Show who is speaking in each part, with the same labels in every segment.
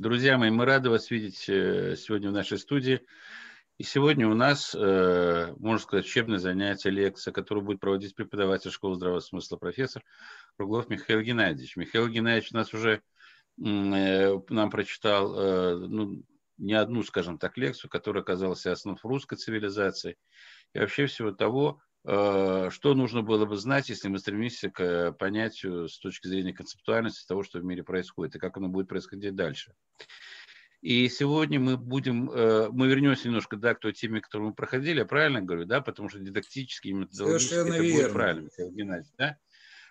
Speaker 1: Друзья мои, мы рады вас видеть э, сегодня в нашей студии. И сегодня у нас, э, можно сказать, учебное занятие, лекция, которую будет проводить преподаватель школы здравого смысла, профессор Круглов Михаил Геннадьевич. Михаил Геннадьевич нас уже э, нам прочитал ну, не одну, скажем так, лекцию, которая оказалась основ русской цивилизации и вообще всего того, что нужно было бы знать, если мы стремимся к понятию с точки зрения концептуальности того, что в мире происходит, и как оно будет происходить дальше. И сегодня мы будем, э, мы вернемся немножко да, к той теме, которую мы проходили, я правильно говорю, да, потому что дидактически и методологически
Speaker 2: Совершенно
Speaker 1: это
Speaker 2: верно.
Speaker 1: будет правильно, Геннадьевич, да?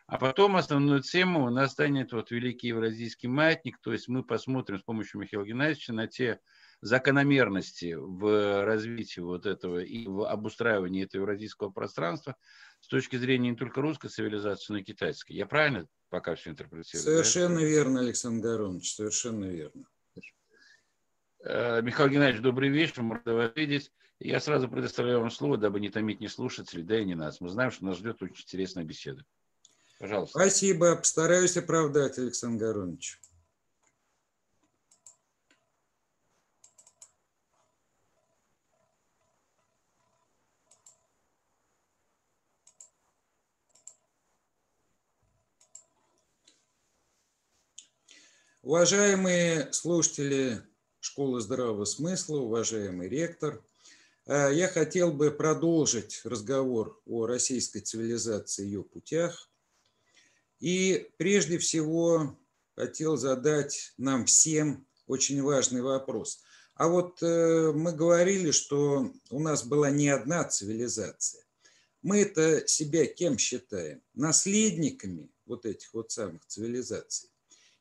Speaker 1: А потом основную тему у нас станет вот Великий Евразийский маятник, то есть мы посмотрим с помощью Михаила Геннадьевича на те закономерности в развитии вот этого и в обустраивании этого евразийского пространства с точки зрения не только русской цивилизации, но и китайской. Я правильно пока все интерпретирую?
Speaker 2: Совершенно да? верно, Александр Горович, совершенно верно.
Speaker 1: Э, Михаил Геннадьевич, добрый вечер, мы рады вас видеть. Я сразу предоставляю вам слово, дабы не томить ни слушателей, да и не нас. Мы знаем, что нас ждет очень интересная беседа. Пожалуйста.
Speaker 2: Спасибо. Постараюсь оправдать, Александр Горович. Уважаемые слушатели Школы здравого смысла, уважаемый ректор, э, я хотел бы продолжить разговор о российской цивилизации и ее путях. И прежде всего хотел задать нам всем очень важный вопрос. А вот э, мы говорили, что у нас была не одна цивилизация. Мы это себя кем считаем? Наследниками вот этих вот самых цивилизаций?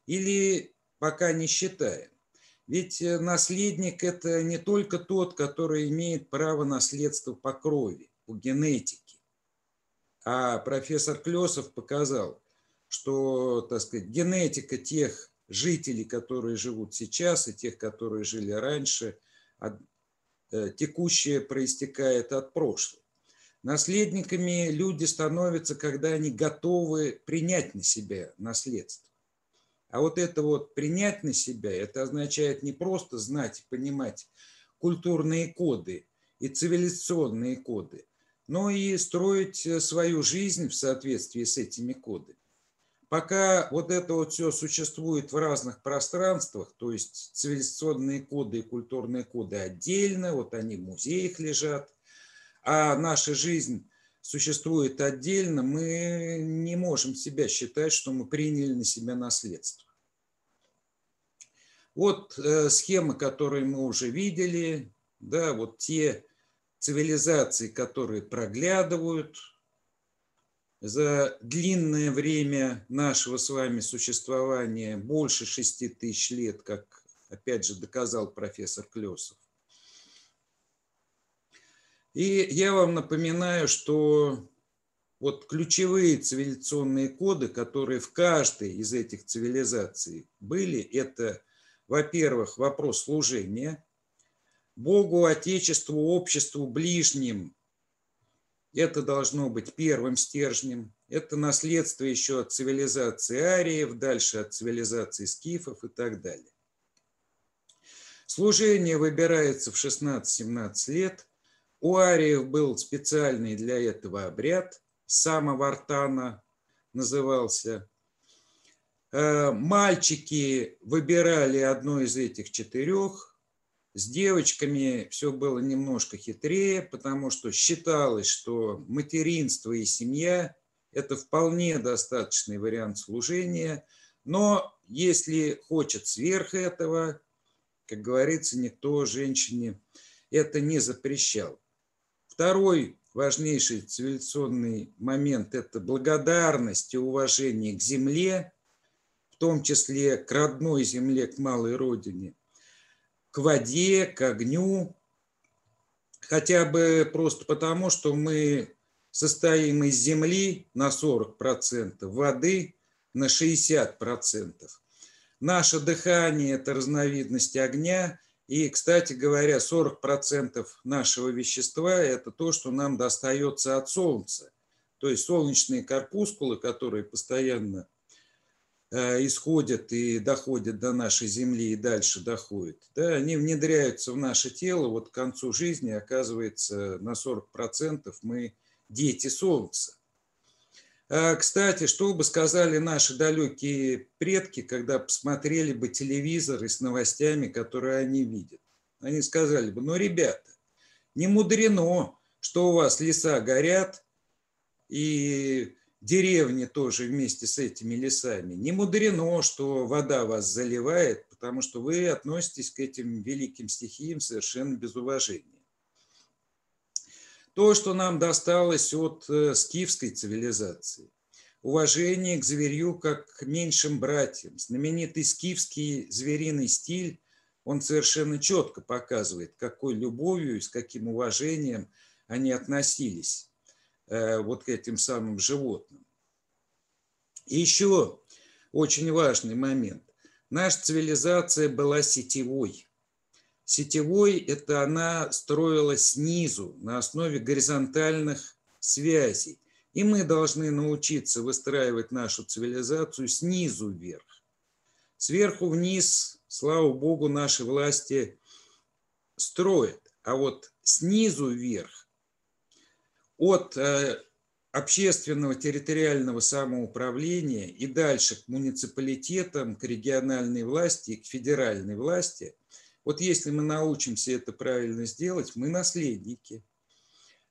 Speaker 2: Или пока не считаем. Ведь э, наследник – это не только тот, который имеет право наследства по крови, по генетике. А профессор Клесов показал, что, так сказать, генетика тех жителей, которые живут сейчас, и тех, которые жили раньше, э, текущее проистекает от прошлого. Наследниками люди становятся, когда они готовы принять на себя наследство. А вот это вот принять на себя, это означает не просто знать и понимать культурные коды и цивилизационные коды, но и строить э, свою жизнь в соответствии с этими кодами. Пока вот это вот все существует в разных пространствах, то есть цивилизационные коды и культурные коды отдельно, вот они в музеях лежат, а наша жизнь существует отдельно, мы не можем себя считать, что мы приняли на себя наследство. Вот э, схемы, которые мы уже видели, да, вот те цивилизации, которые проглядывают за длинное время нашего с вами существования, больше шести тысяч лет, как опять же доказал профессор Клесов. И я вам напоминаю, что вот ключевые цивилизационные коды, которые в каждой из этих цивилизаций были, это, во-первых, вопрос служения Богу, Отечеству, обществу, ближним. Это должно быть первым стержнем. Это наследство еще от цивилизации ариев, дальше от цивилизации скифов и так далее. Служение выбирается в 16-17 лет. У ариев был специальный для этого обряд, самовартана назывался. Э, мальчики выбирали одно из этих четырех. С девочками все было немножко хитрее, потому что считалось, что материнство и семья – это вполне достаточный вариант служения. Но если хочет сверх этого, как говорится, никто женщине это не запрещал. Второй важнейший цивилизационный момент – это благодарность и уважение к земле, в том числе к родной земле, к малой родине, к воде, к огню, хотя бы просто потому, что мы состоим из земли на 40%, воды на 60%. Наше дыхание – это разновидность огня – и, кстати говоря, 40% нашего вещества – это то, что нам достается от Солнца. То есть солнечные корпускулы, которые постоянно э, исходят и доходят до нашей Земли и дальше доходят, да, они внедряются в наше тело, вот к концу жизни оказывается на 40% мы дети Солнца. А, кстати, что бы сказали наши далекие предки, когда посмотрели бы телевизор и с новостями, которые они видят? Они сказали бы, ну, ребята, не мудрено, что у вас леса горят, и деревни тоже вместе с этими лесами. Не мудрено, что вода вас заливает, потому что вы относитесь к этим великим стихиям совершенно без уважения. То, что нам досталось от э, скифской цивилизации. Уважение к зверю как к меньшим братьям. Знаменитый скифский звериный стиль, он совершенно четко показывает, какой любовью и с каким уважением они относились э, вот к этим самым животным. И еще очень важный момент. Наша цивилизация была сетевой. Сетевой – это она строилась снизу, на основе горизонтальных связей. И мы должны научиться выстраивать нашу цивилизацию снизу вверх. Сверху вниз, слава богу, наши власти строят. А вот снизу вверх, от э, общественного территориального самоуправления и дальше к муниципалитетам, к региональной власти и к федеральной власти – вот если мы научимся это правильно сделать, мы наследники.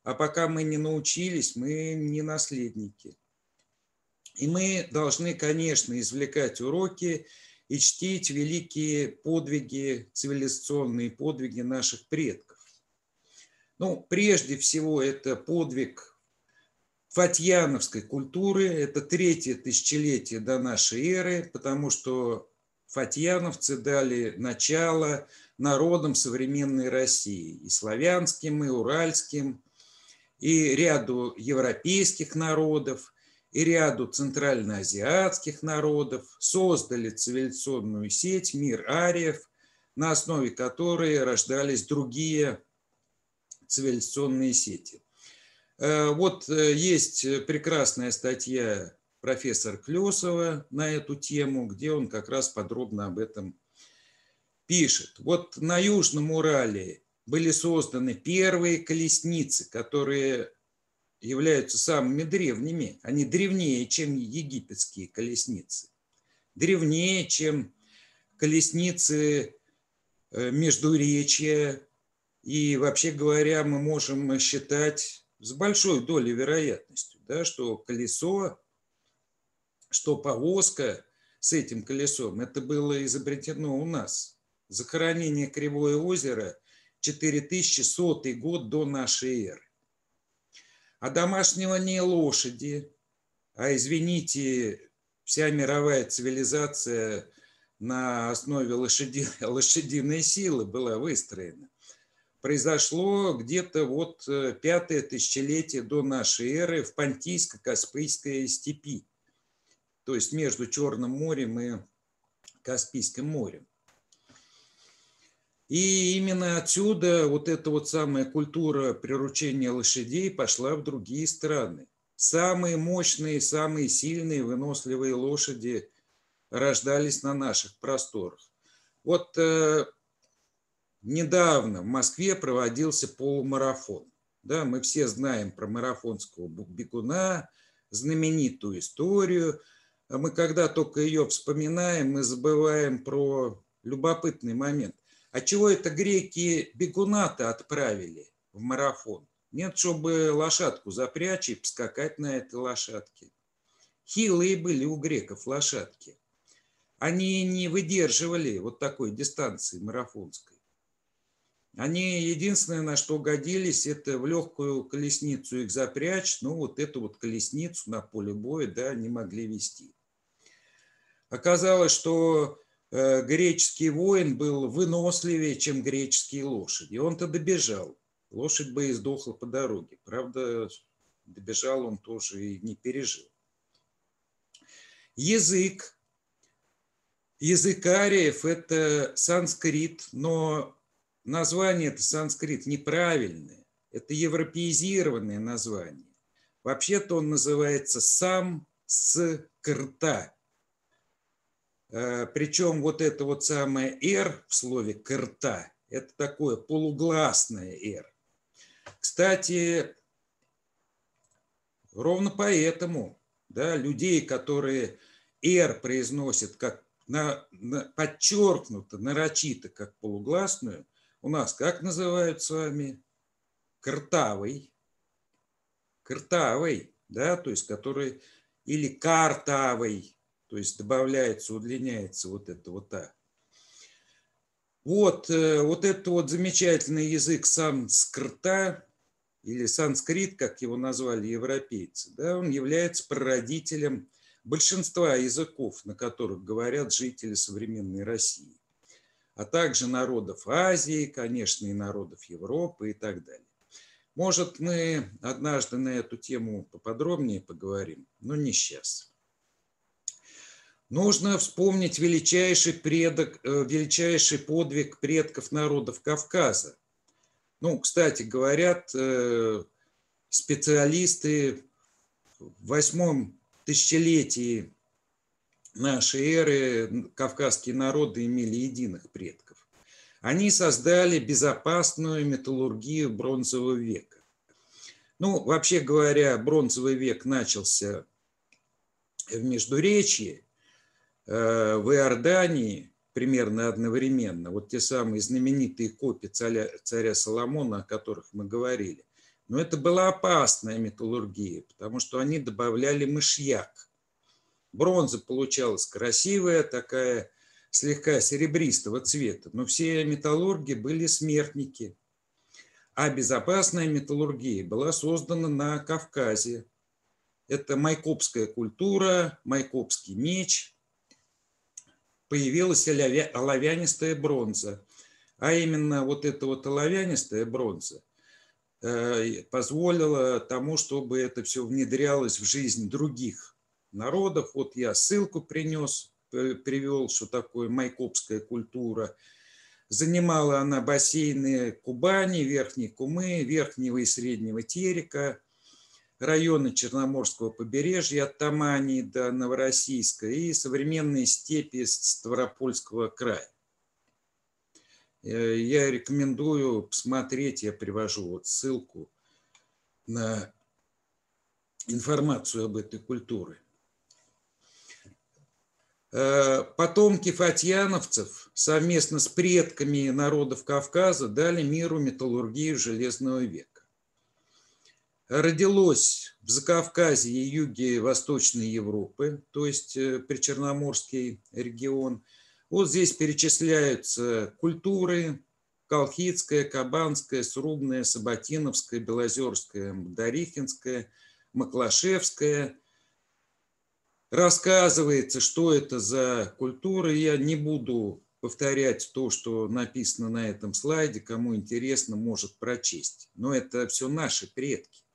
Speaker 2: А пока мы не научились, мы не наследники. И мы должны, конечно, извлекать уроки и чтить великие подвиги, цивилизационные подвиги наших предков. Ну, прежде всего, это подвиг фатьяновской культуры, это третье тысячелетие до нашей эры, потому что фатьяновцы дали начало народам современной России, и славянским, и уральским, и ряду европейских народов, и ряду центральноазиатских народов, создали цивилизационную сеть «Мир ариев», на основе которой рождались другие цивилизационные сети. Э, вот э, есть прекрасная статья профессора Клесова на эту тему, где он как раз подробно об этом пишет, вот на Южном Урале были созданы первые колесницы, которые являются самыми древними. Они древнее, чем египетские колесницы. Древнее, чем колесницы э, Междуречья. И вообще говоря, мы можем считать с большой долей вероятностью, да, что колесо, что повозка с этим колесом, это было изобретено у нас – Захоронение Кривое озеро 4100 год до нашей эры. А домашнего лошади, а извините, вся мировая цивилизация на основе лошади, лошадиной силы была выстроена. Произошло где-то вот э, пятое тысячелетие до нашей эры в Понтийско-Каспийской степи, то есть между Черным морем и Каспийским морем. И именно отсюда вот эта вот самая культура приручения лошадей пошла в другие страны. Самые мощные, самые сильные, выносливые лошади рождались на наших просторах. Вот э, недавно в Москве проводился полумарафон. Да, мы все знаем про марафонского бегуна, знаменитую историю. Мы когда только ее вспоминаем, мы забываем про любопытный момент. А чего это греки бегуна-то отправили в марафон? Нет, чтобы лошадку запрячь и поскакать на этой лошадке. Хилые были у греков лошадки. Они не выдерживали вот такой дистанции марафонской. Они единственное, на что годились, это в легкую колесницу их запрячь, ну вот эту вот колесницу на поле боя, да, не могли вести. Оказалось, что греческий воин был выносливее, чем греческие лошади. Он-то добежал. Лошадь бы и сдохла по дороге. Правда, добежал он тоже и не пережил. Язык. Язык ариев – это санскрит, но название это санскрит неправильное. Это европеизированное название. Вообще-то он называется сам с крта Причем вот это вот самое «р» в слове «кырта» – это такое полугласное «р». Кстати, ровно поэтому да, людей, которые «р» произносят как на, на, подчеркнуто, нарочито, как полугласную, у нас как называют с вами? Картавый. Картавый, да, то есть который, или картавый, то есть добавляется, удлиняется вот это вот так. Вот, э, вот это вот замечательный язык санскрита, или санскрит, как его назвали европейцы, да, он является прародителем большинства языков, на которых говорят жители современной России, а также народов Азии, конечно, и народов Европы и так далее. Может, мы однажды на эту тему поподробнее поговорим, но не сейчас. Нужно вспомнить величайший, предок, э, величайший подвиг предков народов Кавказа. Ну, кстати, говорят э, специалисты в восьмом тысячелетии нашей эры кавказские народы имели единых предков. Они создали безопасную металлургию бронзового века. Ну, вообще говоря, бронзовый век начался в Междуречье, в Иордании примерно одновременно. Вот те самые знаменитые копии царя, царя Соломона, о которых мы говорили. Но это была опасная металлургия, потому что они добавляли мышьяк. Бронза получалась красивая, такая слегка серебристого цвета, но все металлурги были смертники. А безопасная металлургия была создана на Кавказе. Это майкопская культура, майкопский меч. Появилась оловянистая бронза. А именно вот эта вот оловянистая бронза Э, позволило тому, чтобы это все внедрялось в жизнь других народов. Вот я ссылку принес, привел, что такое майкопская культура. Занимала она бассейны Кубани, Верхней Кумы, Верхнего и Среднего Терека, районы Черноморского побережья от Тамани до Новороссийска и современные степи Ставропольского края. Э, я рекомендую посмотреть, я привожу вот ссылку на информацию об этой культуре. Э, потомки фатьяновцев совместно с предками народов Кавказа дали миру металлургию Железного века. Родилось в Закавказье и юге Восточной Европы, то есть э, Причерноморский регион – вот здесь перечисляются культуры, Колхидская, Кабанская, Срубная, Саботиновская, Белозерская, Дарихинская, Маклашевская. Рассказывается, что это за культуры. Я не буду повторять то, что написано на этом слайде. Кому интересно, может прочесть. Но это все наши предки.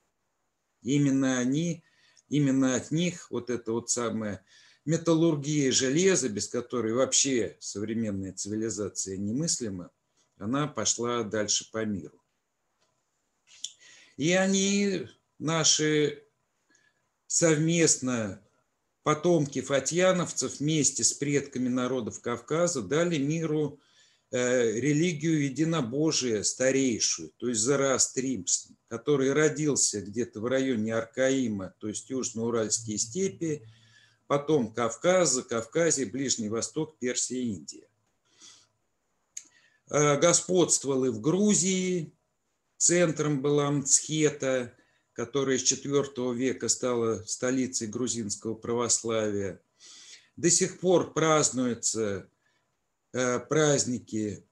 Speaker 2: Именно они, именно от них вот это вот самое металлургия железа, без которой вообще современная цивилизация немыслима, она пошла дальше по миру. И они, наши совместно потомки фатьяновцев вместе с предками народов Кавказа дали миру религию единобожия старейшую, то есть Зороастризм, который родился где-то в районе Аркаима, то есть Южно-Уральские степи, потом Кавказ, Закавказье, Ближний Восток, Персия, Индия. Э, господствовал и в Грузии, центром была Мцхета, которая с IV века стала столицей грузинского православия. До сих пор празднуются э, праздники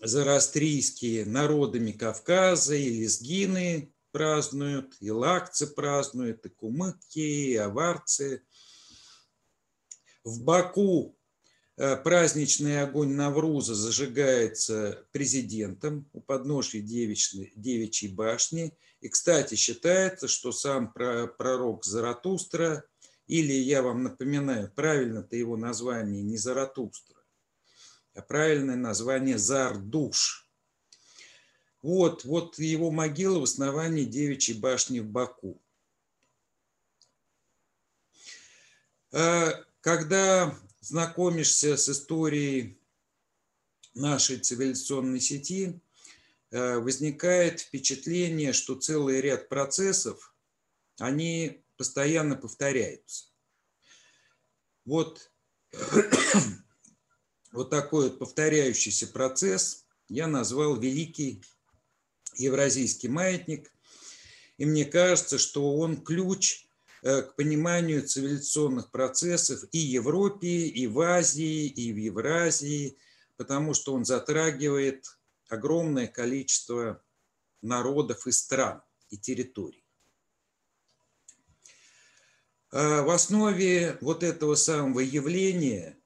Speaker 2: зороастрийские народами Кавказа, и лезгины празднуют, и лакцы празднуют, и кумыки, и аварцы – в Баку э, праздничный огонь Навруза зажигается президентом у подножия девичьей, девичьей башни. И, кстати, считается, что сам пророк Заратустра, или, я вам напоминаю, правильно-то его название не Заратустра, а правильное название Зардуш. Вот, вот его могила в основании девичьей башни в Баку. Э, когда знакомишься с историей нашей цивилизационной сети, э, возникает впечатление, что целый ряд процессов, они постоянно повторяются. Вот, вот такой вот повторяющийся процесс я назвал «Великий Евразийский маятник», и мне кажется, что он ключ э, к пониманию цивилизационных процессов и в Европе, и в Азии, и в Евразии, потому что он затрагивает огромное количество народов и стран, и территорий. А в основе вот этого самого явления,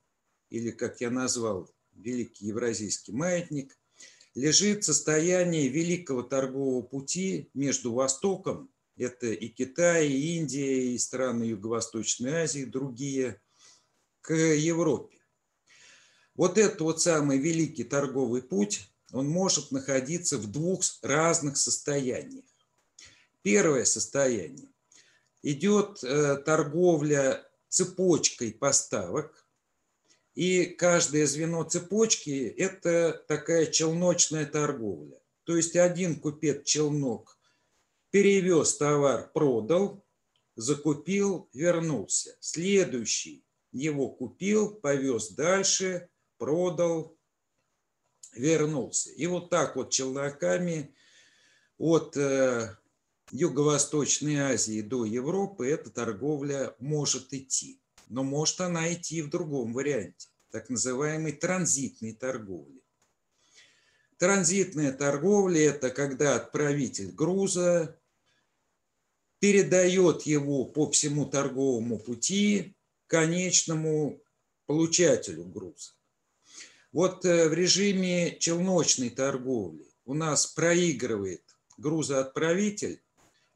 Speaker 2: или, как я назвал, Великий Евразийский маятник, лежит состояние великого торгового пути между Востоком, это и Китай, и Индия, и страны Юго-Восточной Азии, другие, к Европе. Вот этот вот самый великий торговый путь, он может находиться в двух разных состояниях. Первое состояние. Идет э, торговля цепочкой поставок, и каждое звено цепочки – это такая челночная торговля. То есть один купец челнок перевез товар, продал, закупил, вернулся. Следующий его купил, повез дальше, продал, вернулся. И вот так вот челноками от э, Юго-Восточной Азии до Европы эта торговля может идти но может она идти в другом варианте, так называемой транзитной торговли. Транзитная торговля – это когда отправитель груза передает его по всему торговому пути конечному получателю груза. Вот э, в режиме челночной торговли у нас проигрывает грузоотправитель,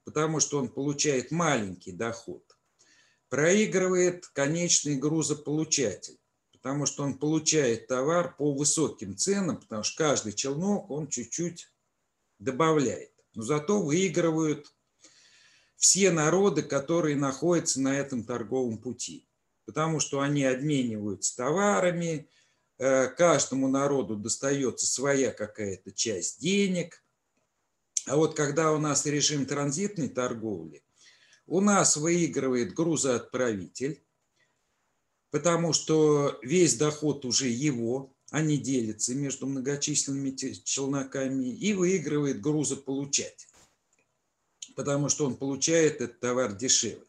Speaker 2: потому что он получает маленький доход проигрывает конечный грузополучатель, потому что он получает товар по высоким ценам, потому что каждый челнок он чуть-чуть добавляет. Но зато выигрывают все народы, которые находятся на этом торговом пути, потому что они обмениваются товарами, э, каждому народу достается своя какая-то часть денег. А вот когда у нас режим транзитной торговли, у нас выигрывает грузоотправитель, потому что весь доход уже его, а не делится между многочисленными челноками, и выигрывает грузополучатель, потому что он получает этот товар дешевле.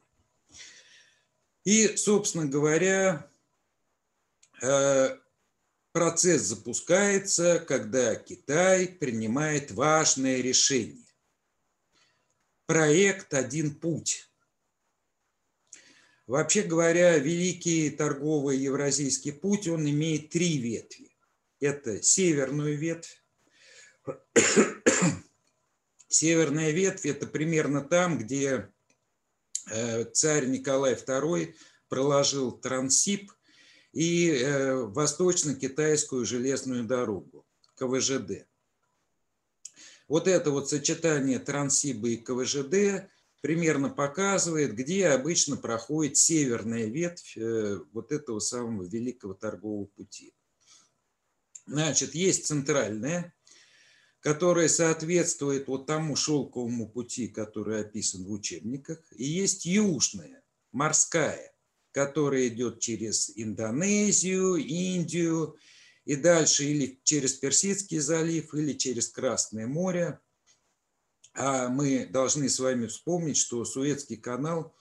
Speaker 2: И, собственно говоря, э, процесс запускается, когда Китай принимает важное решение проект «Один путь». Вообще говоря, великий торговый евразийский путь, он имеет три ветви. Это северную ветвь. Северная ветвь – это примерно там, где э, царь Николай II проложил Трансип и э, восточно-китайскую железную дорогу, КВЖД. Вот это вот сочетание Транссиба и КВЖД примерно показывает, где обычно проходит северная ветвь э, вот этого самого великого торгового пути. Значит, есть центральная, которая соответствует вот тому шелковому пути, который описан в учебниках, и есть южная, морская, которая идет через Индонезию, Индию, и дальше или через Персидский залив, или через Красное море. А мы должны с вами вспомнить, что Суэцкий канал,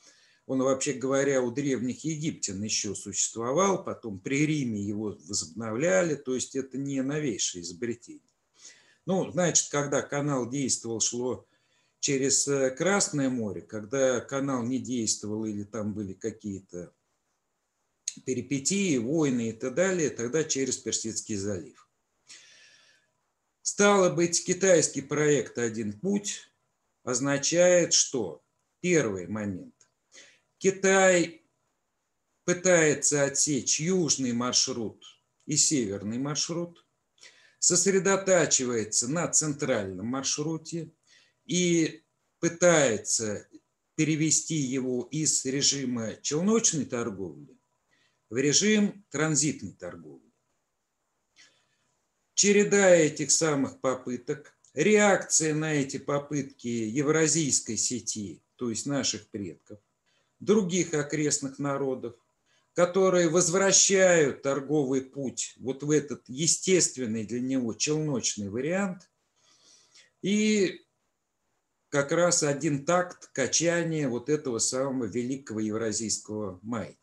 Speaker 2: он, вообще говоря, у древних египтян еще существовал, потом при Риме его возобновляли, то есть это не новейшее изобретение. Ну, значит, когда канал действовал, шло через э, Красное море, когда канал не действовал или там были какие-то перипетии, войны и так далее, тогда через Персидский залив. Стало быть, китайский проект «Один путь» означает, что первый момент. Китай пытается отсечь южный маршрут и северный маршрут, сосредотачивается на центральном маршруте и пытается перевести его из режима челночной торговли в режим транзитной торговли. Череда этих самых попыток, реакция на эти попытки евразийской сети, то есть наших предков, других окрестных народов, которые возвращают торговый путь вот в этот естественный для него челночный вариант. И как раз один такт качания вот этого самого великого евразийского маятника.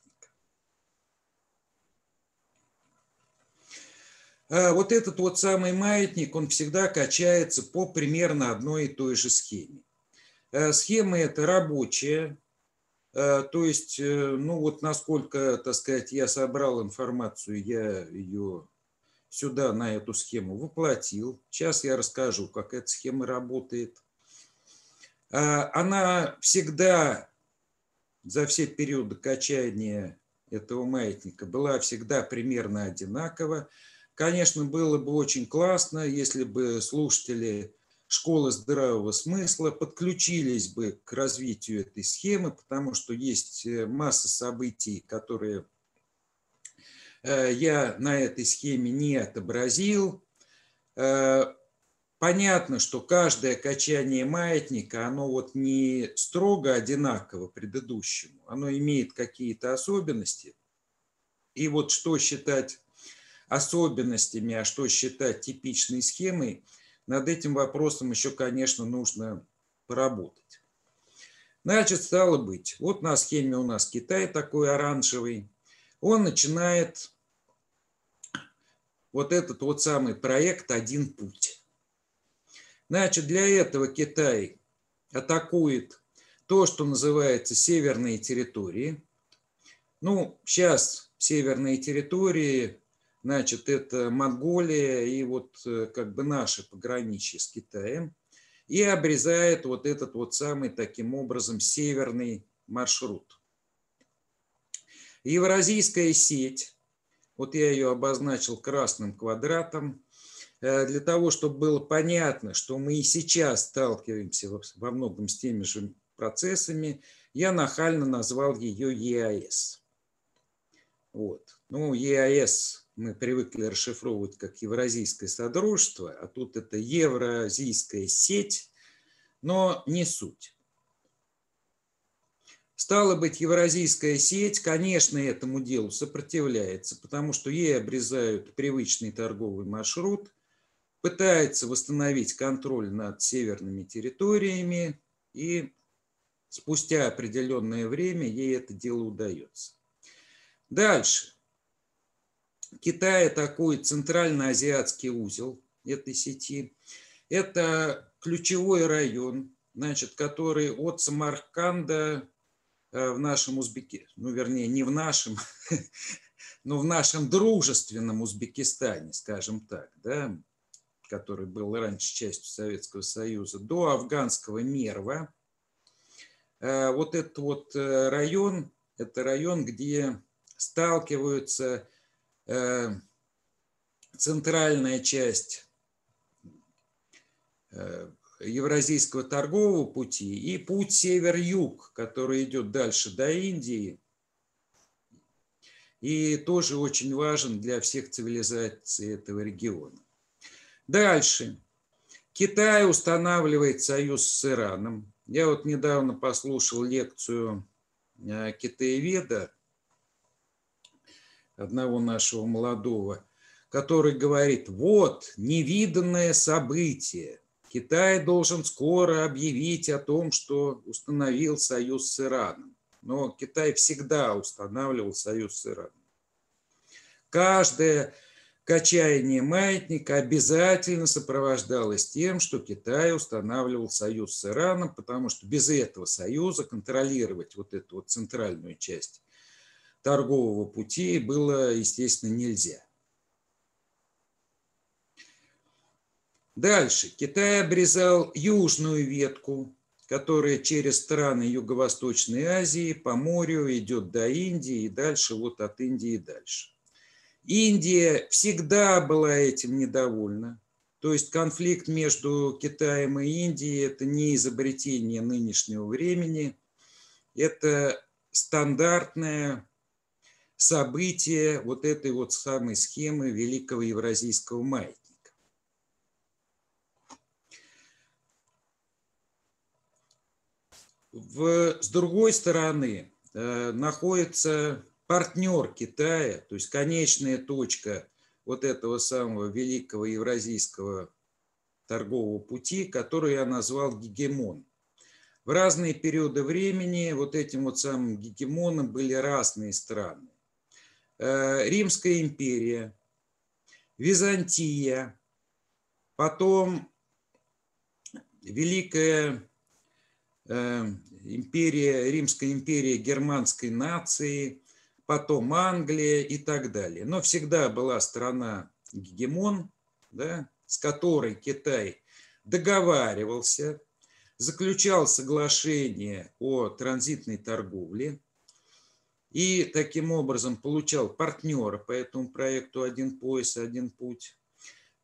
Speaker 2: А вот этот вот самый маятник, он всегда качается по примерно одной и той же схеме. Э, схема эта рабочая, э, то есть, э, ну вот насколько, так сказать, я собрал информацию, я ее сюда, на эту схему воплотил. Сейчас я расскажу, как эта схема работает. Она всегда за все периоды качания этого маятника была всегда примерно одинакова. Конечно, было бы очень классно, если бы слушатели школы здравого смысла подключились бы к развитию этой схемы, потому что есть э, масса событий, которые э, я на этой схеме не отобразил. Э, понятно, что каждое качание маятника, оно вот не строго одинаково предыдущему, оно имеет какие-то особенности. И вот что считать особенностями, а что считать типичной схемой, над этим вопросом еще, конечно, нужно поработать. Значит, стало быть, вот на схеме у нас Китай такой оранжевый. Он начинает вот этот вот самый проект «Один путь». Значит, для этого Китай атакует то, что называется северные территории. Ну, сейчас северные территории Значит, это Монголия и вот э, как бы наше пограничье с Китаем. И обрезает вот этот вот самый таким образом северный маршрут. Евразийская сеть, вот я ее обозначил красным квадратом, э, для того, чтобы было понятно, что мы и сейчас сталкиваемся во многом с теми же процессами, я нахально назвал ее ЕАС. Вот. Ну, ЕАС мы привыкли расшифровывать как Евразийское Содружество, а тут это Евразийская сеть, но не суть. Стало быть, Евразийская сеть, конечно, этому делу сопротивляется, потому что ей обрезают привычный торговый маршрут, пытается восстановить контроль над северными территориями, и спустя определенное время ей это дело удается. Дальше. Китай атакует центральноазиатский узел этой сети. Это ключевой район, значит, который от Самарканда э, в нашем Узбеке, ну, вернее, не в нашем, но в нашем дружественном Узбекистане, скажем так, да, который был раньше частью Советского Союза, до афганского Мерва. Э, вот этот вот э, район, это район, где сталкиваются центральная часть э, Евразийского торгового пути и путь север-юг, который идет дальше до Индии, и тоже очень важен для всех цивилизаций этого региона. Дальше. Китай устанавливает союз с Ираном. Я вот недавно послушал лекцию э, китаеведа одного нашего молодого, который говорит, вот невиданное событие. Китай должен скоро объявить о том, что установил союз с Ираном. Но Китай всегда устанавливал союз с Ираном. Каждое качание маятника обязательно сопровождалось тем, что Китай устанавливал союз с Ираном, потому что без этого союза контролировать вот эту вот центральную часть торгового пути было, естественно, нельзя. Дальше. Китай обрезал южную ветку, которая через страны Юго-Восточной Азии по морю идет до Индии и дальше вот от Индии дальше. Индия всегда была этим недовольна. То есть конфликт между Китаем и Индией – это не изобретение нынешнего времени, это стандартная события вот этой вот самой схемы Великого Евразийского маятника. В, с другой стороны э, находится партнер Китая, то есть конечная точка вот этого самого великого евразийского торгового пути, который я назвал гегемон. В разные периоды времени вот этим вот самым гегемоном были разные страны. Э, Римская империя, Византия, потом Великая э, империя, Римская империя германской нации, потом Англия и так далее. Но всегда была страна гегемон, да, с которой Китай договаривался, заключал соглашение о транзитной торговле и таким образом получал партнера по этому проекту «Один пояс, один путь».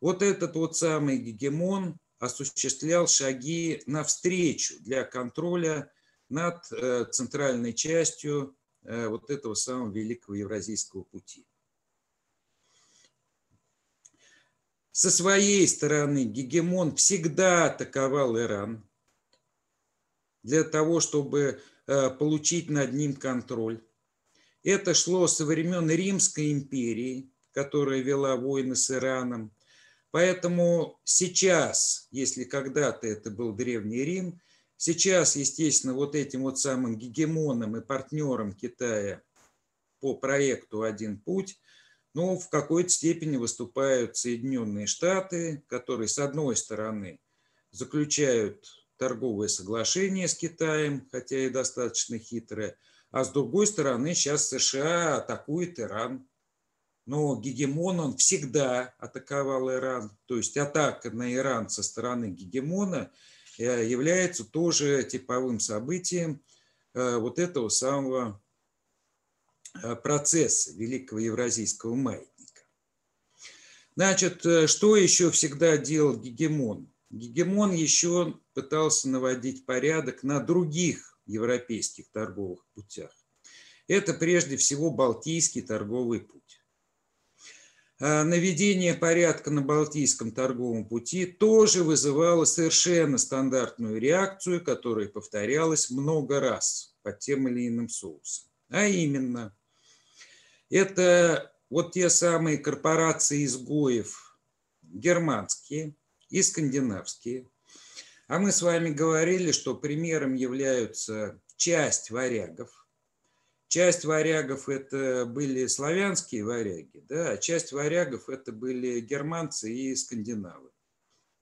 Speaker 2: Вот этот вот самый гегемон осуществлял шаги навстречу для контроля над э, центральной частью э, вот этого самого великого евразийского пути. Со своей стороны гегемон всегда атаковал Иран для того, чтобы э, получить над ним контроль. Это шло со времен Римской империи, которая вела войны с Ираном. Поэтому сейчас, если когда-то это был Древний Рим, Сейчас, естественно, вот этим вот самым гегемоном и партнером Китая по проекту «Один путь» ну, в какой-то степени выступают Соединенные Штаты, которые, с одной стороны, заключают торговое соглашение с Китаем, хотя и достаточно хитрое, а с другой стороны, сейчас США атакует Иран. Но гегемон, он всегда атаковал Иран. То есть атака на Иран со стороны гегемона – Э, является тоже типовым событием э, вот этого самого э, процесса Великого Евразийского маятника. Значит, что еще всегда делал Гегемон? Гегемон еще пытался наводить порядок на других европейских торговых путях. Это прежде всего Балтийский торговый путь. А, наведение порядка на Балтийском торговом пути тоже вызывало совершенно стандартную реакцию, которая повторялась много раз под тем или иным соусом. А именно, это вот те самые корпорации изгоев германские и скандинавские. А мы с вами говорили, что примером являются часть варягов, Часть варягов это были славянские варяги, да, а часть варягов это были германцы и скандинавы.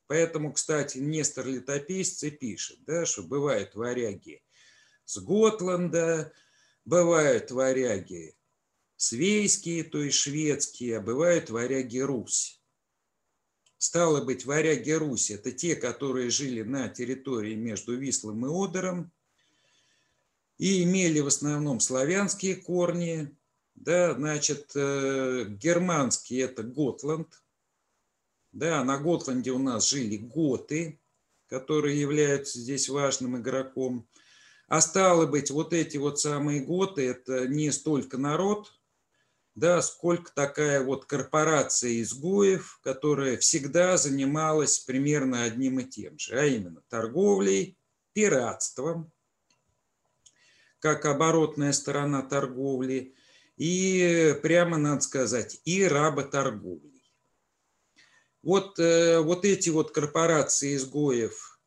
Speaker 2: Поэтому, кстати, Нестор Летописцы пишет, да, что бывают варяги с Готланда, бывают варяги свейские, то есть шведские, а бывают варяги Русь. Стало быть, варяги Русь – это те, которые жили на территории между Вислым и Одером, и имели в основном славянские корни, да, значит, э, германский это Готланд, да, на Готланде у нас жили готы, которые являются здесь важным игроком. А стало быть, вот эти вот самые готы, это не столько народ, да, сколько такая вот корпорация изгоев, которая всегда занималась примерно одним и тем же, а именно торговлей, пиратством, как оборотная сторона торговли, и прямо, надо сказать, и работорговлей. Вот, э, вот эти вот корпорации изгоев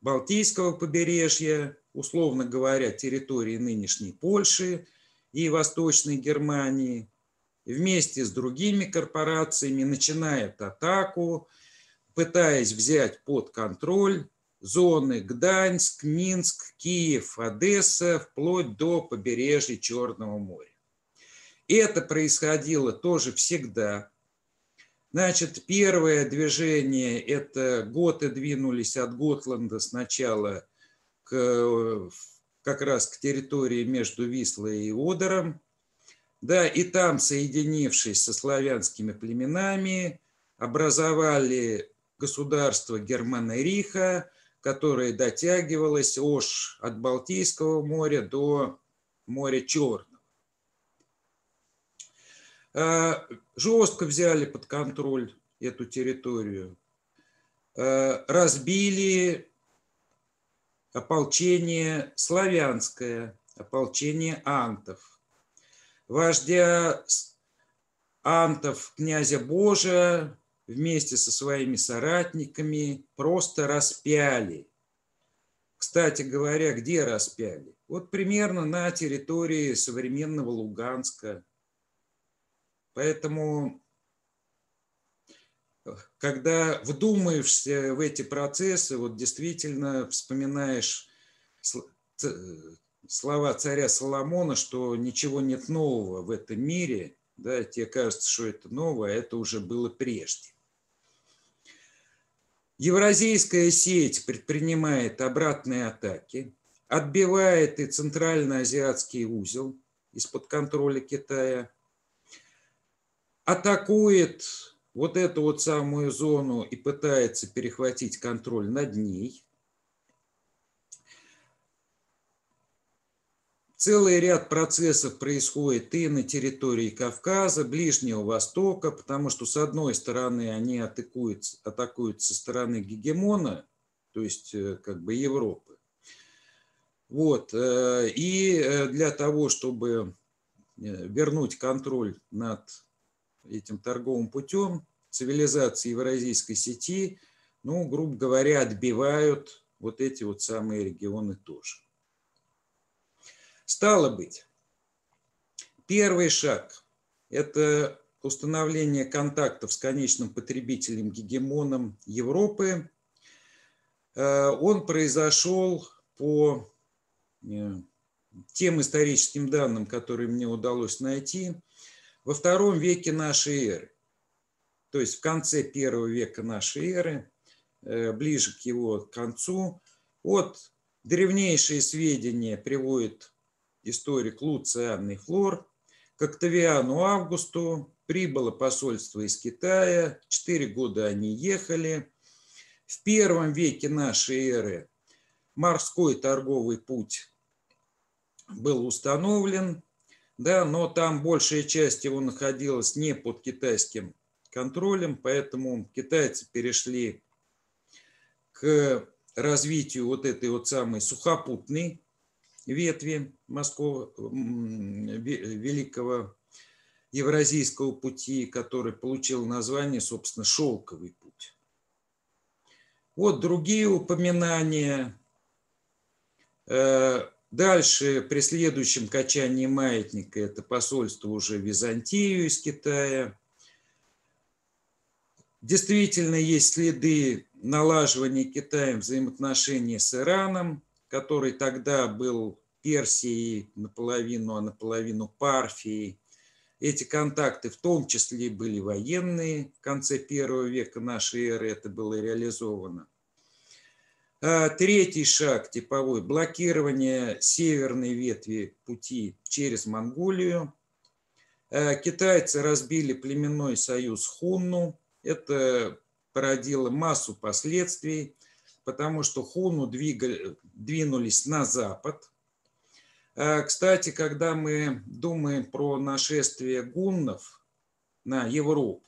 Speaker 2: Балтийского побережья, условно говоря, территории нынешней Польши и Восточной Германии, вместе с другими корпорациями начинают атаку, пытаясь взять под контроль зоны Гданьск, Минск, Киев, Одесса, вплоть до побережья Черного моря. Это происходило тоже всегда. Значит, первое движение – это готы двинулись от Готланда сначала к, как раз к территории между Вислой и Одером. Да, и там, соединившись со славянскими племенами, образовали государство Германа-Риха, которая дотягивалась уж от Балтийского моря до моря Черного. жестко взяли под контроль эту территорию, разбили ополчение славянское, ополчение антов. Вождя антов князя Божия вместе со своими соратниками просто распяли. Кстати говоря, где распяли? Вот примерно на территории современного Луганска. Поэтому, когда вдумаешься в эти процессы, вот действительно вспоминаешь слова царя Соломона, что ничего нет нового в этом мире, да, тебе кажется, что это новое, а это уже было прежде. Евразийская сеть предпринимает обратные атаки, отбивает и Центральноазиатский узел из-под контроля Китая, атакует вот эту вот самую зону и пытается перехватить контроль над ней. Целый ряд процессов происходит и на территории Кавказа, Ближнего Востока, потому что, с одной стороны, они атакуют, атакуют со стороны гегемона, то есть э, как бы Европы. Вот. Э, и э, для того, чтобы вернуть контроль над этим торговым путем, цивилизации Евразийской сети, ну, грубо говоря, отбивают вот эти вот самые регионы тоже. Стало быть, первый шаг – это установление контактов с конечным потребителем гегемоном Европы. Э, он произошел по э, тем историческим данным, которые мне удалось найти, во втором веке нашей эры. То есть в конце первого века нашей эры, э, ближе к его концу. Вот древнейшие сведения приводят историк Луций Анны Флор, к Октавиану Августу прибыло посольство из Китая, четыре года они ехали. В первом веке нашей эры морской торговый путь был установлен, да, но там большая часть его находилась не под китайским контролем, поэтому китайцы перешли к развитию вот этой вот самой сухопутной ветви Москвы, Великого Евразийского пути, который получил название, собственно, «Шелковый путь». Вот другие упоминания. Дальше при следующем качании маятника это посольство уже Византию из Китая. Действительно есть следы налаживания Китаем взаимоотношений с Ираном – который тогда был Персией наполовину, а наполовину Парфией. Эти контакты в том числе были военные. В конце первого века нашей эры это было реализовано. А третий шаг типовой – блокирование северной ветви пути через Монголию. А китайцы разбили племенной союз Хунну. Это породило массу последствий потому что хуну двигали, двинулись на запад. А, кстати, когда мы думаем про нашествие гуннов на Европу,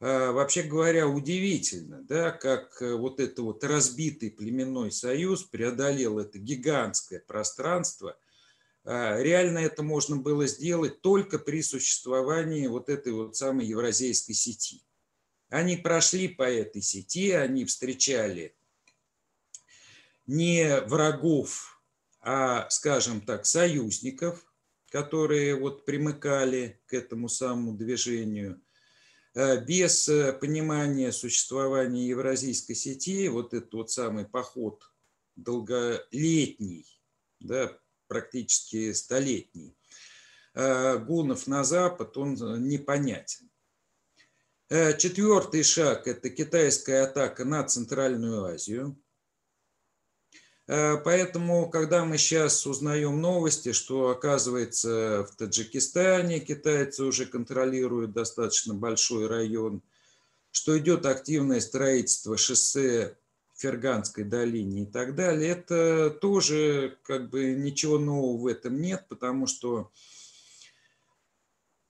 Speaker 2: вообще говоря, удивительно, да, как э, вот это вот разбитый племенной союз преодолел это гигантское пространство. А, реально это можно было сделать только при существовании вот этой вот самой евразийской сети. Они прошли по этой сети, они встречали не врагов, а, скажем так, союзников, которые вот примыкали к этому самому движению, без э, понимания существования евразийской сети, вот этот вот самый поход долголетний, да, практически столетний, э, гунов на запад, он непонятен. Четвертый шаг – это китайская атака на Центральную Азию – Э, поэтому, когда мы сейчас узнаем новости, что, оказывается, в Таджикистане китайцы уже контролируют достаточно большой район, что идет активное строительство шоссе в Ферганской долине и так далее, это тоже как бы ничего нового в этом нет, потому что Э,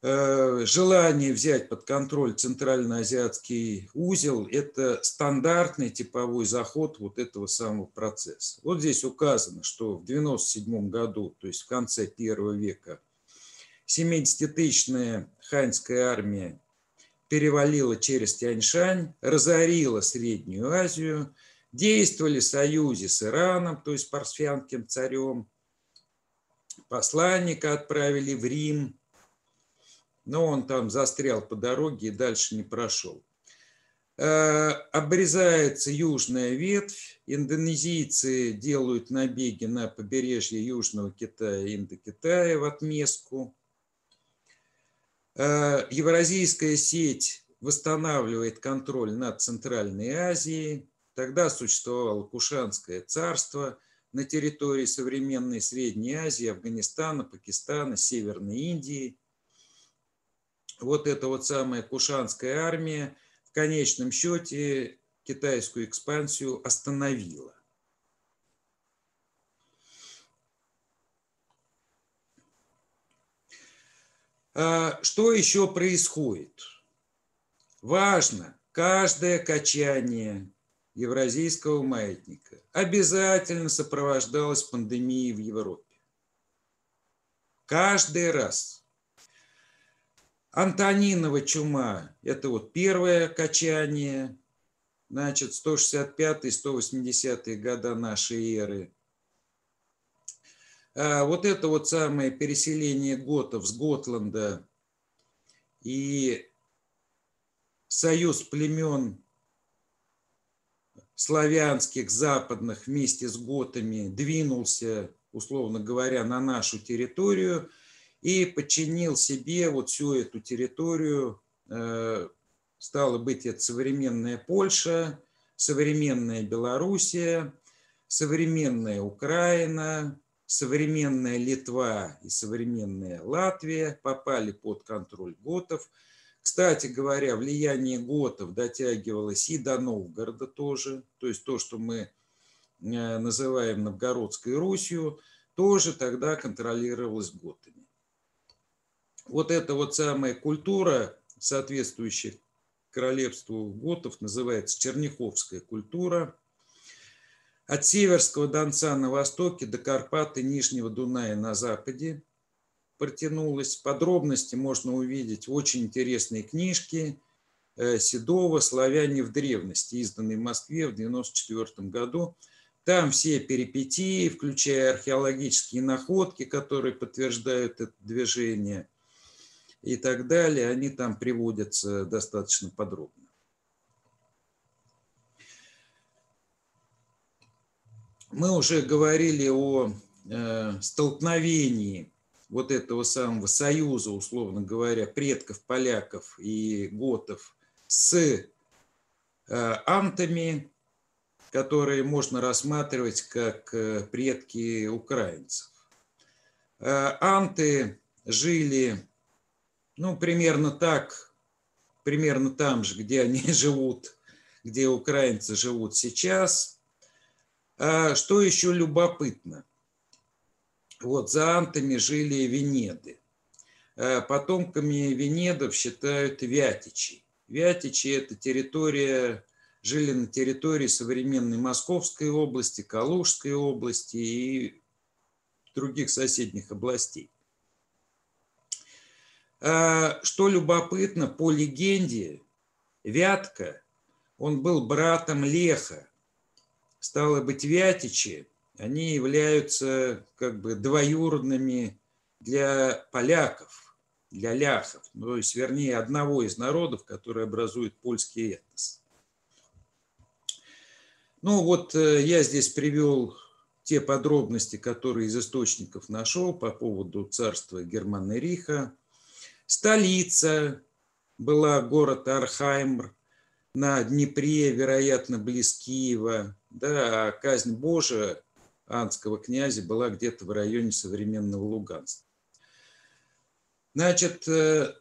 Speaker 2: желание взять под контроль Центральноазиатский узел – это стандартный типовой заход вот этого самого процесса. Вот здесь указано, что в 1997 году, то есть в конце первого века, 70-тысячная ханьская армия перевалила через Тяньшань, разорила Среднюю Азию, действовали в союзе с Ираном, то есть парсфянским царем, посланника отправили в Рим, но он там застрял по дороге и дальше не прошел. Э, обрезается южная ветвь, индонезийцы делают набеги на побережье Южного Китая и Индокитая в отместку. Э, евразийская сеть восстанавливает контроль над Центральной Азией. Тогда существовало Кушанское царство на территории современной Средней Азии, Афганистана, Пакистана, Северной Индии. Вот эта вот самая Кушанская армия в конечном счете китайскую экспансию остановила. А, что еще происходит? Важно, каждое качание евразийского маятника обязательно сопровождалось пандемией в Европе. Каждый раз. Антонинова чума – это вот первое качание, значит, 165-180-е года нашей эры. А вот это вот самое переселение готов с Готланда и союз племен славянских, западных вместе с готами двинулся, условно говоря, на нашу территорию и подчинил себе вот всю эту территорию, э, стало быть, это современная Польша, современная Белоруссия, современная Украина, современная Литва и современная Латвия попали под контроль готов. Кстати говоря, влияние готов дотягивалось и до Новгорода тоже, то есть то, что мы э, называем Новгородской Русью, тоже тогда контролировалось готами. Вот эта вот самая культура, соответствующая королевству готов, называется черняховская культура – от Северского Донца на востоке до Карпаты Нижнего Дуная на западе протянулась. Подробности можно увидеть в очень интересной книжке э, Седова «Славяне в древности», изданной в Москве в 1994 году. Там все перипетии, включая археологические находки, которые подтверждают это движение и так далее, они там приводятся достаточно подробно. мы уже говорили о э, столкновении вот этого самого союза, условно говоря, предков поляков и готов с э, антами, которые можно рассматривать как э, предки украинцев. Анты жили, ну, примерно так, примерно там же, где они живут, где украинцы живут сейчас – а что еще любопытно? Вот за антами жили венеды. А потомками венедов считают вятичи. Вятичи – это территория, жили на территории современной Московской области, Калужской области и других соседних областей. А что любопытно, по легенде, Вятка, он был братом Леха, стало быть, вятичи, они являются как бы двоюродными для поляков, для ляхов, ну, то есть, вернее, одного из народов, который образует польский этнос. Ну вот э, я здесь привел те подробности, которые из источников нашел по поводу царства Германа Столица была город Архаймр на Днепре, вероятно, близ Киева да, а казнь Божия анского князя была где-то в районе современного Луганска. Значит, э,